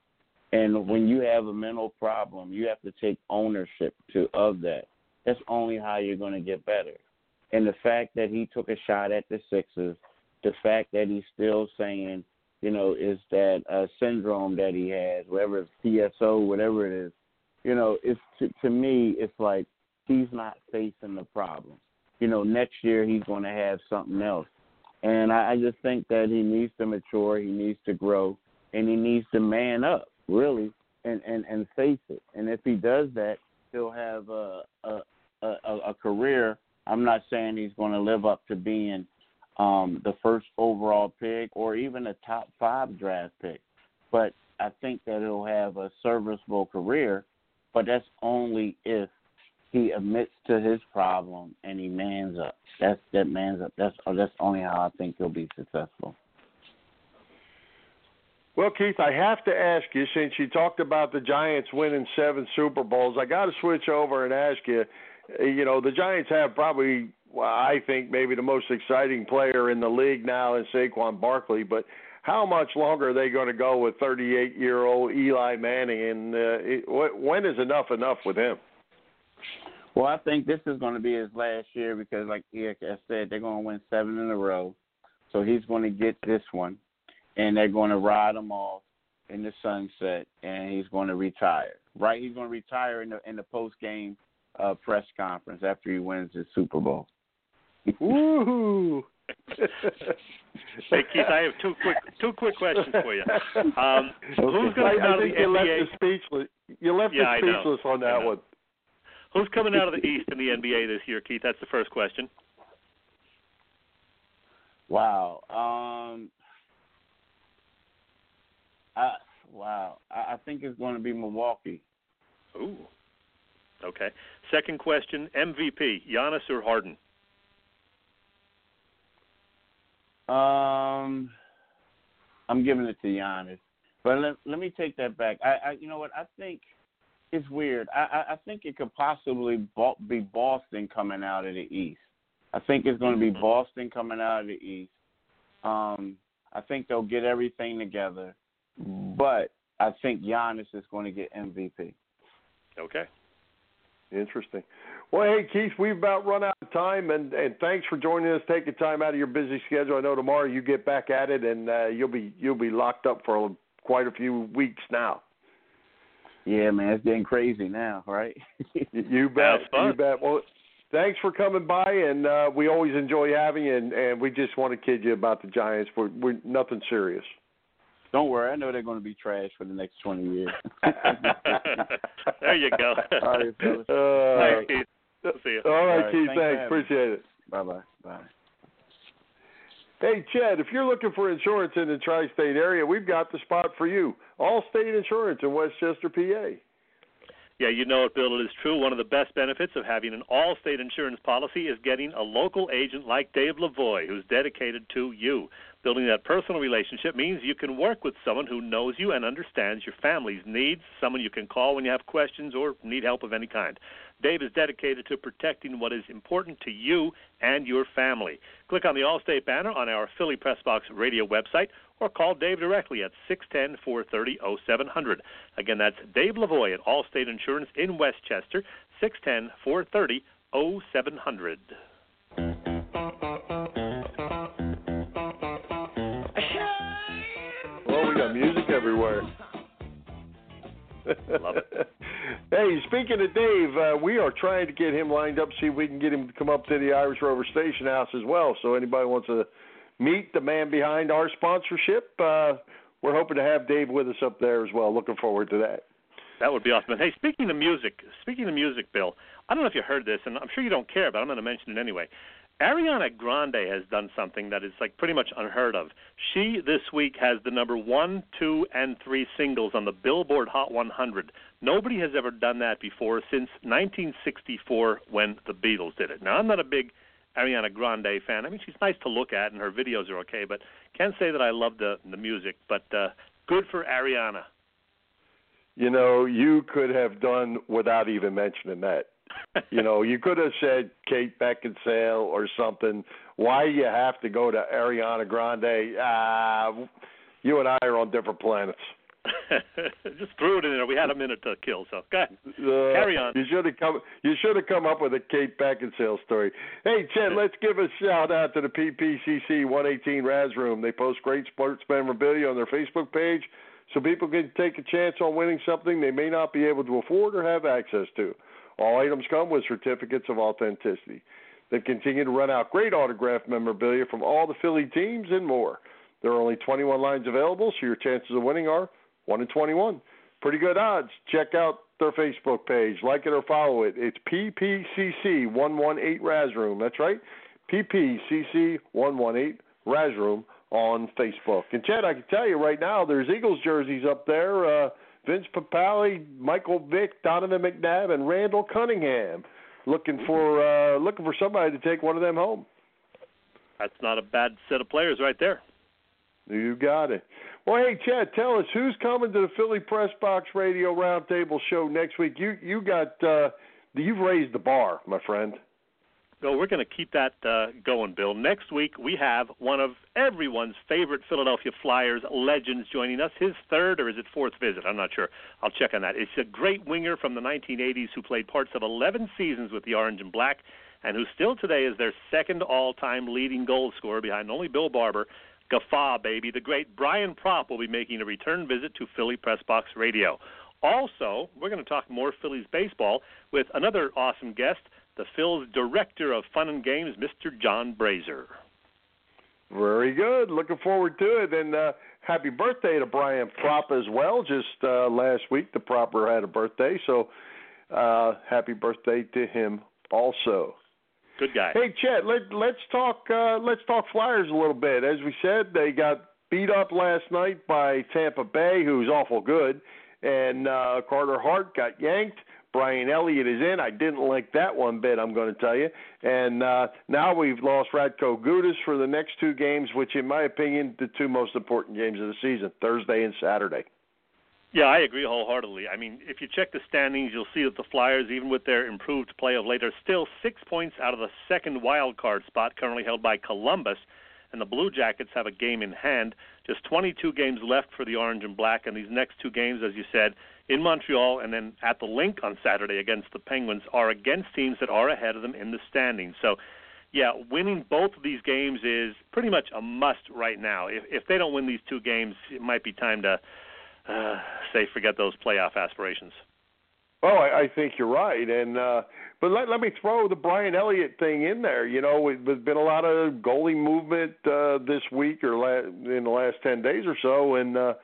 And when you have a mental problem, you have to take ownership to of that. That's only how you're going to get better. And the fact that he took a shot at the Sixers, the fact that he's still saying, you know, is that uh, syndrome that he has, whatever it's PSO, whatever it is, you know, it's to, to me, it's like he's not facing the problem you know, next year he's going to have something else. And I, I just think that he needs to mature, he needs to grow, and he needs to man up, really, and and and face it. And if he does that, he'll have a a a, a career. I'm not saying he's going to live up to being um, the first overall pick or even a top five draft pick, but I think that he'll have a serviceable career. But that's only if he admits to his problem and he mans up. That's that mans up. That's that's only how I think he'll be successful. Well, Keith, I have to ask you since you talked about the Giants winning seven Super Bowls, I got to switch over and ask you. You know, the Giants have probably, well, I think, maybe the most exciting player in the league now in Saquon Barkley. But how much longer are they going to go with 38-year-old Eli Manning? And uh, when is enough enough with him? Well, I think this is going to be his last year because, like Eric said, they're going to win seven in a row. So he's going to get this one, and they're going to ride him off in the sunset, and he's going to retire. Right? He's going to retire in the in the post game uh, press conference after he wins his Super Bowl. Woohoo! hey Keith, I have two quick two quick questions for you. Um, who's going to come out of the you NBA? Left speechless. You left yeah, us speechless on that one. Who's coming out of the East in the NBA this year, Keith? That's the first question. Wow. Um. I, wow. I, I think it's going to be Milwaukee. Ooh. Okay. Second question: MVP, Giannis or Harden? Um, I'm giving it to Giannis, but let let me take that back. I, I you know what I think it's weird. I, I, I think it could possibly be Boston coming out of the East. I think it's going to be mm-hmm. Boston coming out of the East. Um, I think they'll get everything together, but I think Giannis is going to get MVP. Okay. Interesting. Well, hey Keith, we've about run out of time, and and thanks for joining us, taking time out of your busy schedule. I know tomorrow you get back at it, and uh, you'll be you'll be locked up for quite a few weeks now. Yeah, man, it's getting crazy now, right? [laughs] you bet. You bet. Well, thanks for coming by, and uh, we always enjoy having you. And, and we just want to kid you about the Giants. We're, we're nothing serious. Don't worry, I know they're going to be trash for the next twenty years. [laughs] [laughs] there you go. All right, fellas. Uh, [laughs] All right, Keith. See you. All right, All right, Keith. thanks Thanks. Appreciate it. Bye bye. Bye. Hey, Chad, if you're looking for insurance in the tri state area, we've got the spot for you. Allstate Insurance in Westchester, PA. Yeah, you know it, Bill. It is true. One of the best benefits of having an all-state insurance policy is getting a local agent like Dave Lavoie, who's dedicated to you. Building that personal relationship means you can work with someone who knows you and understands your family's needs, someone you can call when you have questions or need help of any kind. Dave is dedicated to protecting what is important to you and your family. Click on the Allstate banner on our Philly Press Box radio website or call Dave directly at 610 430 0700. Again, that's Dave Lavoie at Allstate Insurance in Westchester, 610 430 0700. Got music everywhere. Love it. [laughs] hey, speaking of Dave, uh, we are trying to get him lined up, see if we can get him to come up to the Irish Rover Station House as well. So anybody wants to meet the man behind our sponsorship, uh, we're hoping to have Dave with us up there as well. Looking forward to that. That would be awesome. And hey, speaking of music, speaking of music, Bill, I don't know if you heard this, and I'm sure you don't care, but I'm going to mention it anyway. Ariana Grande has done something that is like pretty much unheard of. She this week has the number one, two, and three singles on the Billboard Hot 100. Nobody has ever done that before since 1964 when the Beatles did it. Now I'm not a big Ariana Grande fan. I mean, she's nice to look at, and her videos are okay, but can't say that I love the the music. But uh, good for Ariana. You know, you could have done without even mentioning that. [laughs] you know, you could have said Kate Beckinsale or something. Why you have to go to Ariana Grande? Ah, you and I are on different planets. [laughs] Just threw it in there. We had a minute to kill, so go ahead. Uh, Carry on. You should have come. You should have come up with a Kate Beckinsale story. Hey, Chet, [laughs] let's give a shout out to the PPCC 118 Raz Room. They post great sports memorabilia on their Facebook page, so people can take a chance on winning something they may not be able to afford or have access to. All items come with certificates of authenticity. They continue to run out great autograph memorabilia from all the Philly teams and more. There are only 21 lines available, so your chances of winning are 1 in 21. Pretty good odds. Check out their Facebook page. Like it or follow it. It's PPCC 118 Raz Room. That's right. PPCC 118 Raz Room on Facebook. And Chad, I can tell you right now, there's Eagles jerseys up there. Uh, Vince Papale, Michael Vick, Donovan McNabb, and Randall Cunningham. Looking for uh, looking for somebody to take one of them home. That's not a bad set of players right there. You got it. Well, hey Chad, tell us who's coming to the Philly Press Box Radio Roundtable show next week. You you got uh, you've raised the bar, my friend. So we're going to keep that uh, going, Bill. Next week we have one of everyone's favorite Philadelphia Flyers legends joining us. His third or is it fourth visit? I'm not sure. I'll check on that. It's a great winger from the 1980s who played parts of 11 seasons with the Orange and Black, and who still today is their second all-time leading goal scorer behind only Bill Barber. Gaffa, baby. The great Brian Propp will be making a return visit to Philly Press Box Radio. Also, we're going to talk more Phillies baseball with another awesome guest, the Phil's Director of Fun and Games, Mr. John Brazier. Very good. Looking forward to it. And uh, happy birthday to Brian Propp as well. Just uh, last week, the Propper had a birthday. So uh, happy birthday to him also. Good guy. Hey, Chet, let, let's talk. Uh, let's talk Flyers a little bit. As we said, they got beat up last night by Tampa Bay, who's awful good, and uh, Carter Hart got yanked. Brian Elliott is in. I didn't like that one bit, I'm going to tell you. And uh, now we've lost Radko Gudas for the next two games, which, in my opinion, the two most important games of the season, Thursday and Saturday. Yeah, I agree wholeheartedly. I mean, if you check the standings, you'll see that the Flyers, even with their improved play of late, are still six points out of the second wild card spot currently held by Columbus. and the Blue Jackets have a game in hand. Just 22 games left for the Orange and Black, and these next two games, as you said, in Montreal and then at the Linc on Saturday against the Penguins, are against teams that are ahead of them in the standings. So, yeah, winning both of these games is pretty much a must right now. If if they don't win these two games, it might be time to uh, say forget those playoff aspirations. Oh, I, I think you're right, and uh, but let let me throw the Brian Elliott thing in there. You know, it, there's been a lot of goalie movement uh, this week or la- in the last ten days or so, and uh,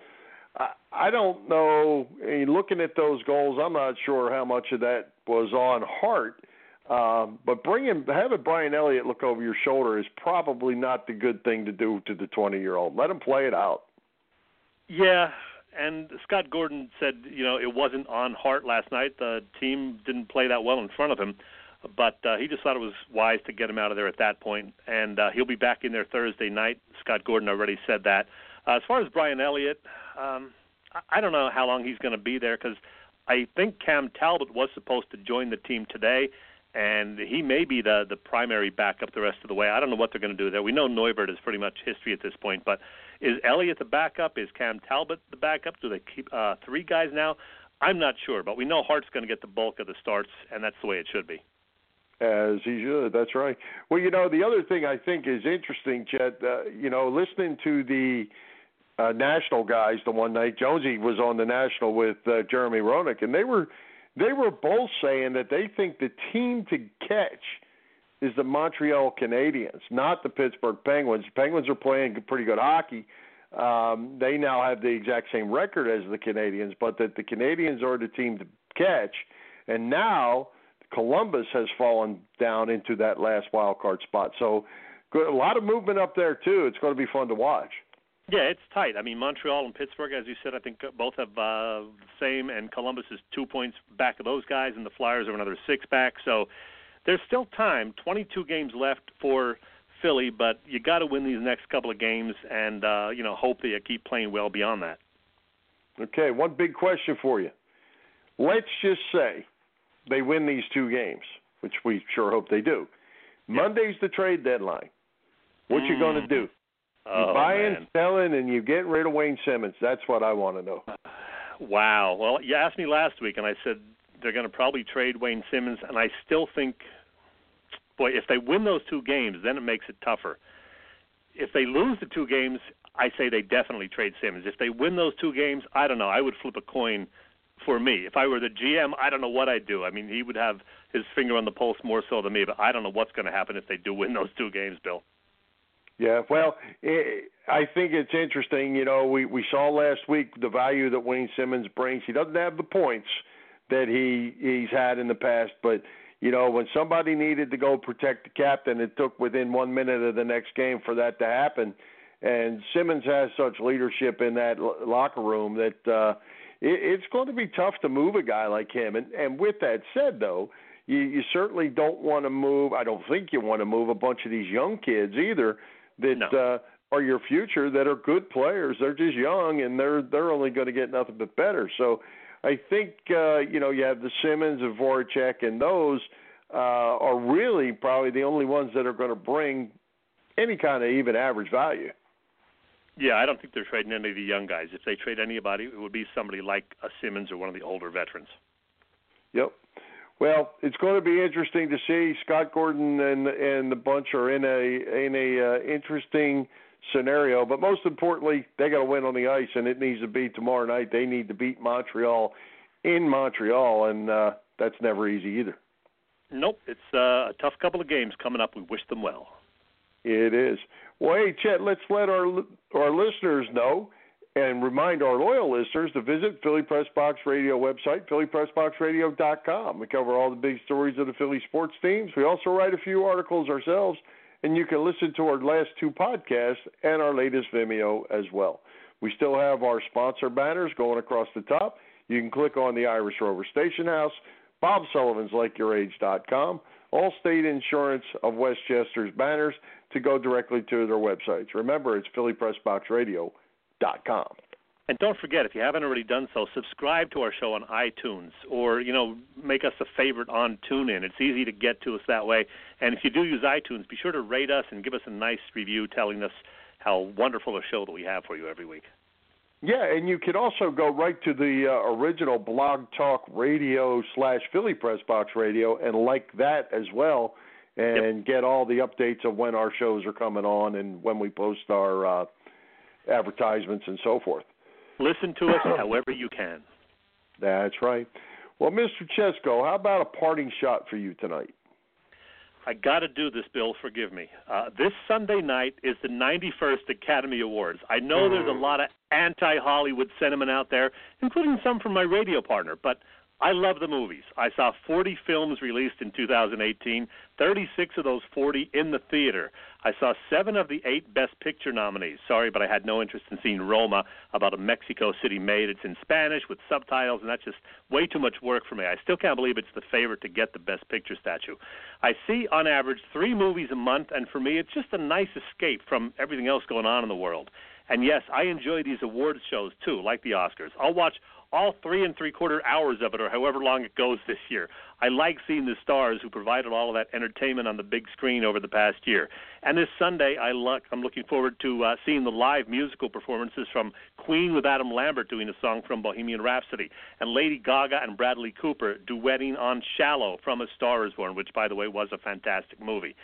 I, I don't know. I mean, looking at those goals, I'm not sure how much of that was on Hart. Um, but bringing having Brian Elliott look over your shoulder is probably not the good thing to do to the 20 year old. Let him play it out. Yeah, and Scott Gordon said, you know, it wasn't on Hart last night. The team didn't play that well in front of him, but uh, he just thought it was wise to get him out of there at that point. And uh, he'll be back in there Thursday night. Scott Gordon already said that. Uh, as far as Brian Elliott, um, I don't know how long he's going to be there because I think Cam Talbot was supposed to join the team today, and he may be the the primary backup the rest of the way. I don't know what they're going to do there. We know Neuvirth is pretty much history at this point, but is Elliott the backup? Is Cam Talbot the backup? Do they keep uh, three guys now? I'm not sure, but we know Hart's going to get the bulk of the starts, and that's the way it should be. As he should. That's right. Well, you know, the other thing I think is interesting, Chet. Uh, you know, listening to the uh, national guys the one night, Jonesy was on the national with uh, Jeremy Roenick, and they were they were both saying that they think the team to catch is the Montreal Canadiens, not the Pittsburgh Penguins. The Penguins are playing pretty good hockey. Um, they now have the exact same record as the Canadiens, but that the Canadiens are the team to catch. And now Columbus has fallen down into that last wild card spot. So good, a lot of movement up there too. It's going to be fun to watch. Yeah, it's tight. I mean, Montreal and Pittsburgh, as you said, I think both have uh, the same, and Columbus is two points back of those guys, and the Flyers are another six back. So there's still time. 22 games left for Philly, but you got to win these next couple of games, and uh, you know hope that you keep playing well beyond that. Okay, one big question for you. Let's just say they win these two games, which we sure hope they do. Monday's the trade deadline. What Mm. you going to do? Oh, you buying, man. selling, and you getting rid of Wayne Simmonds. That's what I want to know. [laughs] Wow. Well, you asked me last week, and I said they're going to probably trade Wayne Simmonds, and I still think, boy, if they win those two games, then it makes it tougher. If they lose the two games, I say they definitely trade Simmonds. If they win those two games, I don't know. I would flip a coin for me. If I were the GM, I don't know what I'd do. I mean, he would have his finger on the pulse more so than me, but I don't know what's going to happen if they do win those two games, Bill. Yeah, well, eh, I think it's interesting. You know, we we saw last week the value that Wayne Simmonds brings. He doesn't have the points that he he's had in the past, but you know, when somebody needed to go protect the captain, it took within one minute of the next game for that to happen. And Simmonds has such leadership in that lo- locker room that uh, it, it's going to be tough to move a guy like him. And and with that said, though, you, you certainly don't want to move. I don't think you want to move a bunch of these young kids either that No. uh, are your future that are good players. They're just young and they're they're only going to get nothing but better. So I think uh, you know you have the Simmonds and Voracek and those uh, are really probably the only ones that are going to bring any kind of even average value. Yeah, I don't think they're trading any of the young guys. If they trade anybody, it would be somebody like a Simmonds or one of the older veterans. Yep. Well, it's going to be interesting to see. Scott Gordon and and the bunch are in a in a uh, interesting scenario, but most importantly, they got to win on the ice, and it needs to be tomorrow night. They need to beat Montreal in Montreal, and uh, that's never easy either. Nope, it's uh, a tough couple of games coming up. We wish them well. It is. Well, hey, Chet, let's let our our listeners know and remind our loyal listeners to visit Philly Press Box Radio website, phillypressboxradio.com. We cover all the big stories of the Philly sports teams. We also write a few articles ourselves, and you can listen to our last two podcasts and our latest Vimeo as well. We still have our sponsor banners going across the top. You can click on the Irish Rover Station House, Bob Sullivan's LikeYourAge.com, Allstate Insurance of Westchester's banners to go directly to their websites. Remember, it's PhillyPressBoxRadio.com. And don't forget, if you haven't already done so, subscribe to our show on iTunes or, you know, make us a favorite on TuneIn. It's easy to get to us that way. And if you do use iTunes, be sure to rate us and give us a nice review telling us how wonderful a show that we have for you every week. Yeah, and you can also go right to the uh, original Blog Talk Radio slash Philly Press Box Radio and like that as well, and yep. get all the updates of when our shows are coming on and when we post our uh, advertisements and so forth. Listen to us [clears throat] however you can. That's right. Well, Mr. Chesko, how about a parting shot for you tonight? I got to do this, Bill. Forgive me. Uh, this Sunday night is the 91st Academy Awards. I know there's a lot of anti Hollywood sentiment out there, including some from my radio partner, but I love the movies. I saw 40 films released in 2018, 36 of those 40 in the theater. I saw seven of the eight Best Picture nominees. Sorry, but I had no interest in seeing Roma about a Mexico City maid. It's in Spanish with subtitles, and that's just way too much work for me. I still can't believe it's the favorite to get the Best Picture statue. I see, on average, three movies a month, and for me, it's just a nice escape from everything else going on in the world. And yes, I enjoy these awards shows too, like the Oscars. I'll watch all three and three quarter hours of it, or however long it goes this year. I like seeing the stars who provided all of that entertainment on the big screen over the past year. And this Sunday, I look, I'm looking forward to uh, seeing the live musical performances from Queen with Adam Lambert doing a song from Bohemian Rhapsody, and Lady Gaga and Bradley Cooper duetting on "Shallow" from A Star Is Born, which, by the way, was a fantastic movie.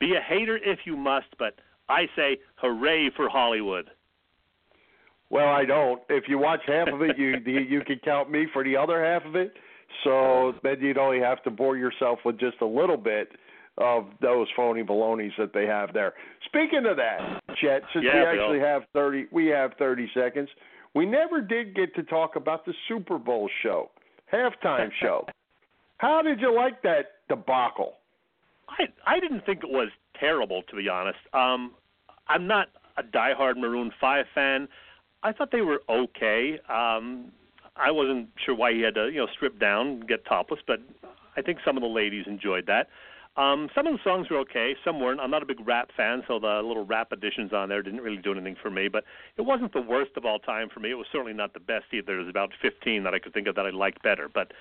Be a hater if you must, but I say hooray for Hollywood. Well, I don't. If you watch half of it, [laughs] you you can count me for the other half of it. So then you'd only have to bore yourself with just a little bit of those phony balonies that they have there. Speaking of that, Chet, since yeah, we actually Bill. have thirty, we have thirty seconds. We never did get to talk about the Super Bowl show, halftime [laughs] show. How did you like that debacle? I I didn't think it was terrible, to be honest. Um, I'm not a diehard Maroon Five fan. I thought they were okay. Um, I wasn't sure why he had to, you know, strip down, and get topless, but I think some of the ladies enjoyed that. Um, some of the songs were okay, some weren't. I'm not a big rap fan, so the little rap additions on there didn't really do anything for me. But it wasn't the worst of all time for me. It was certainly not the best either. There was about 15 that I could think of that I liked better. But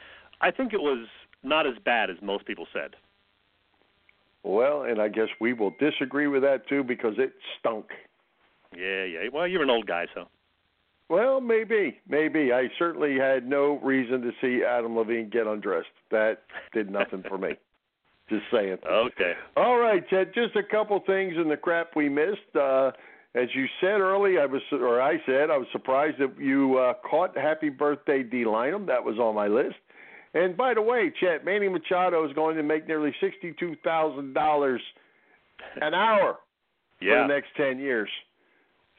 I think it was not as bad as most people said. Well, and I guess we will disagree with that too because it stunk. Yeah, yeah. Well, you're an old guy, so. Well, maybe, maybe. I certainly had no reason to see Adam Levine get undressed. That did nothing for me. [laughs] Just saying. Okay. All right, Ted. Just a couple things in the crap we missed. Uh, as you said early, I was, or I said, I was surprised that you uh, caught "Happy Birthday, Dei Lynam." That was on my list. And by the way, Chet Manny Machado is going to make nearly sixty-two thousand dollars an hour Yeah. for the next ten years.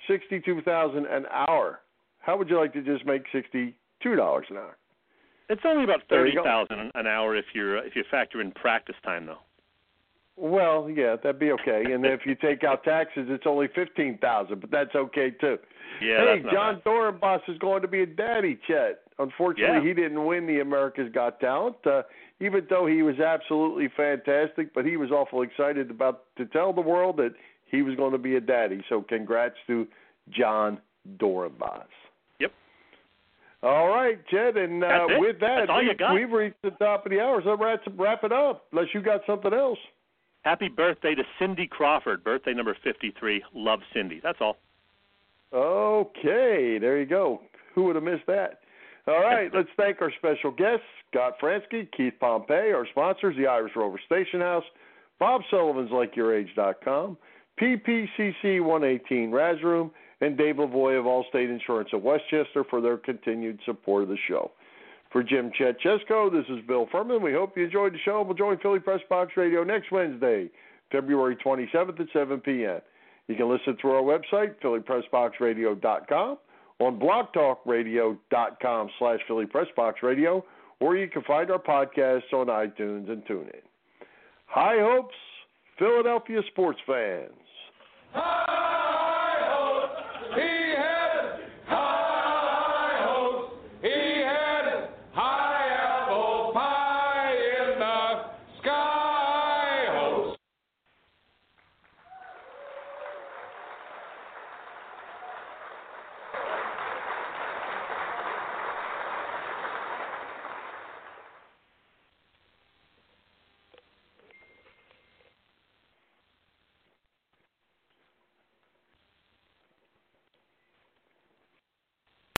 Sixty-two thousand an hour. How would you like to just make sixty-two dollars an hour? It's only about thirty you thousand an hour if you're if you factor in practice time, though. Well, yeah, that'd be okay. And if you take out taxes, it's only fifteen thousand, but that's okay too. Yeah, hey, Jon. Dorenbos is going to be a daddy, Chet. Unfortunately, Yeah. he didn't win the America's Got Talent, uh, even though he was absolutely fantastic. But he was awful excited about to tell the world that he was going to be a daddy. So, congrats to Jon Dorenbos. All right, Chet, and uh, with that, That's all you we, we've reached the top of the hour. So let's wrap it up. Unless you got something else. Happy birthday to Cindy Crawford, birthday number 53. Love Cindy. That's all. Okay, there you go. Who would have missed that? All right, [laughs] let's thank our special guests, Scott Franzke, Keith Pompey, our sponsors, the Irish Rover Station House, Bob Sullivan's LikeYourAge.com, PPCC 118 Raz Room, and Dave Lavoie of Allstate Insurance of Westchester for their continued support of the show. For Jim Chet Chesko, this is Bill Furman. We hope you enjoyed the show. We'll join Philly Press Box Radio next Wednesday, February 27th at 7 p.m. You can listen through our website, phillypressboxradio.com, on blogtalkradio.com slash phillypressboxradio, or you can find our podcasts on iTunes and TuneIn. High hopes, Philadelphia sports fans.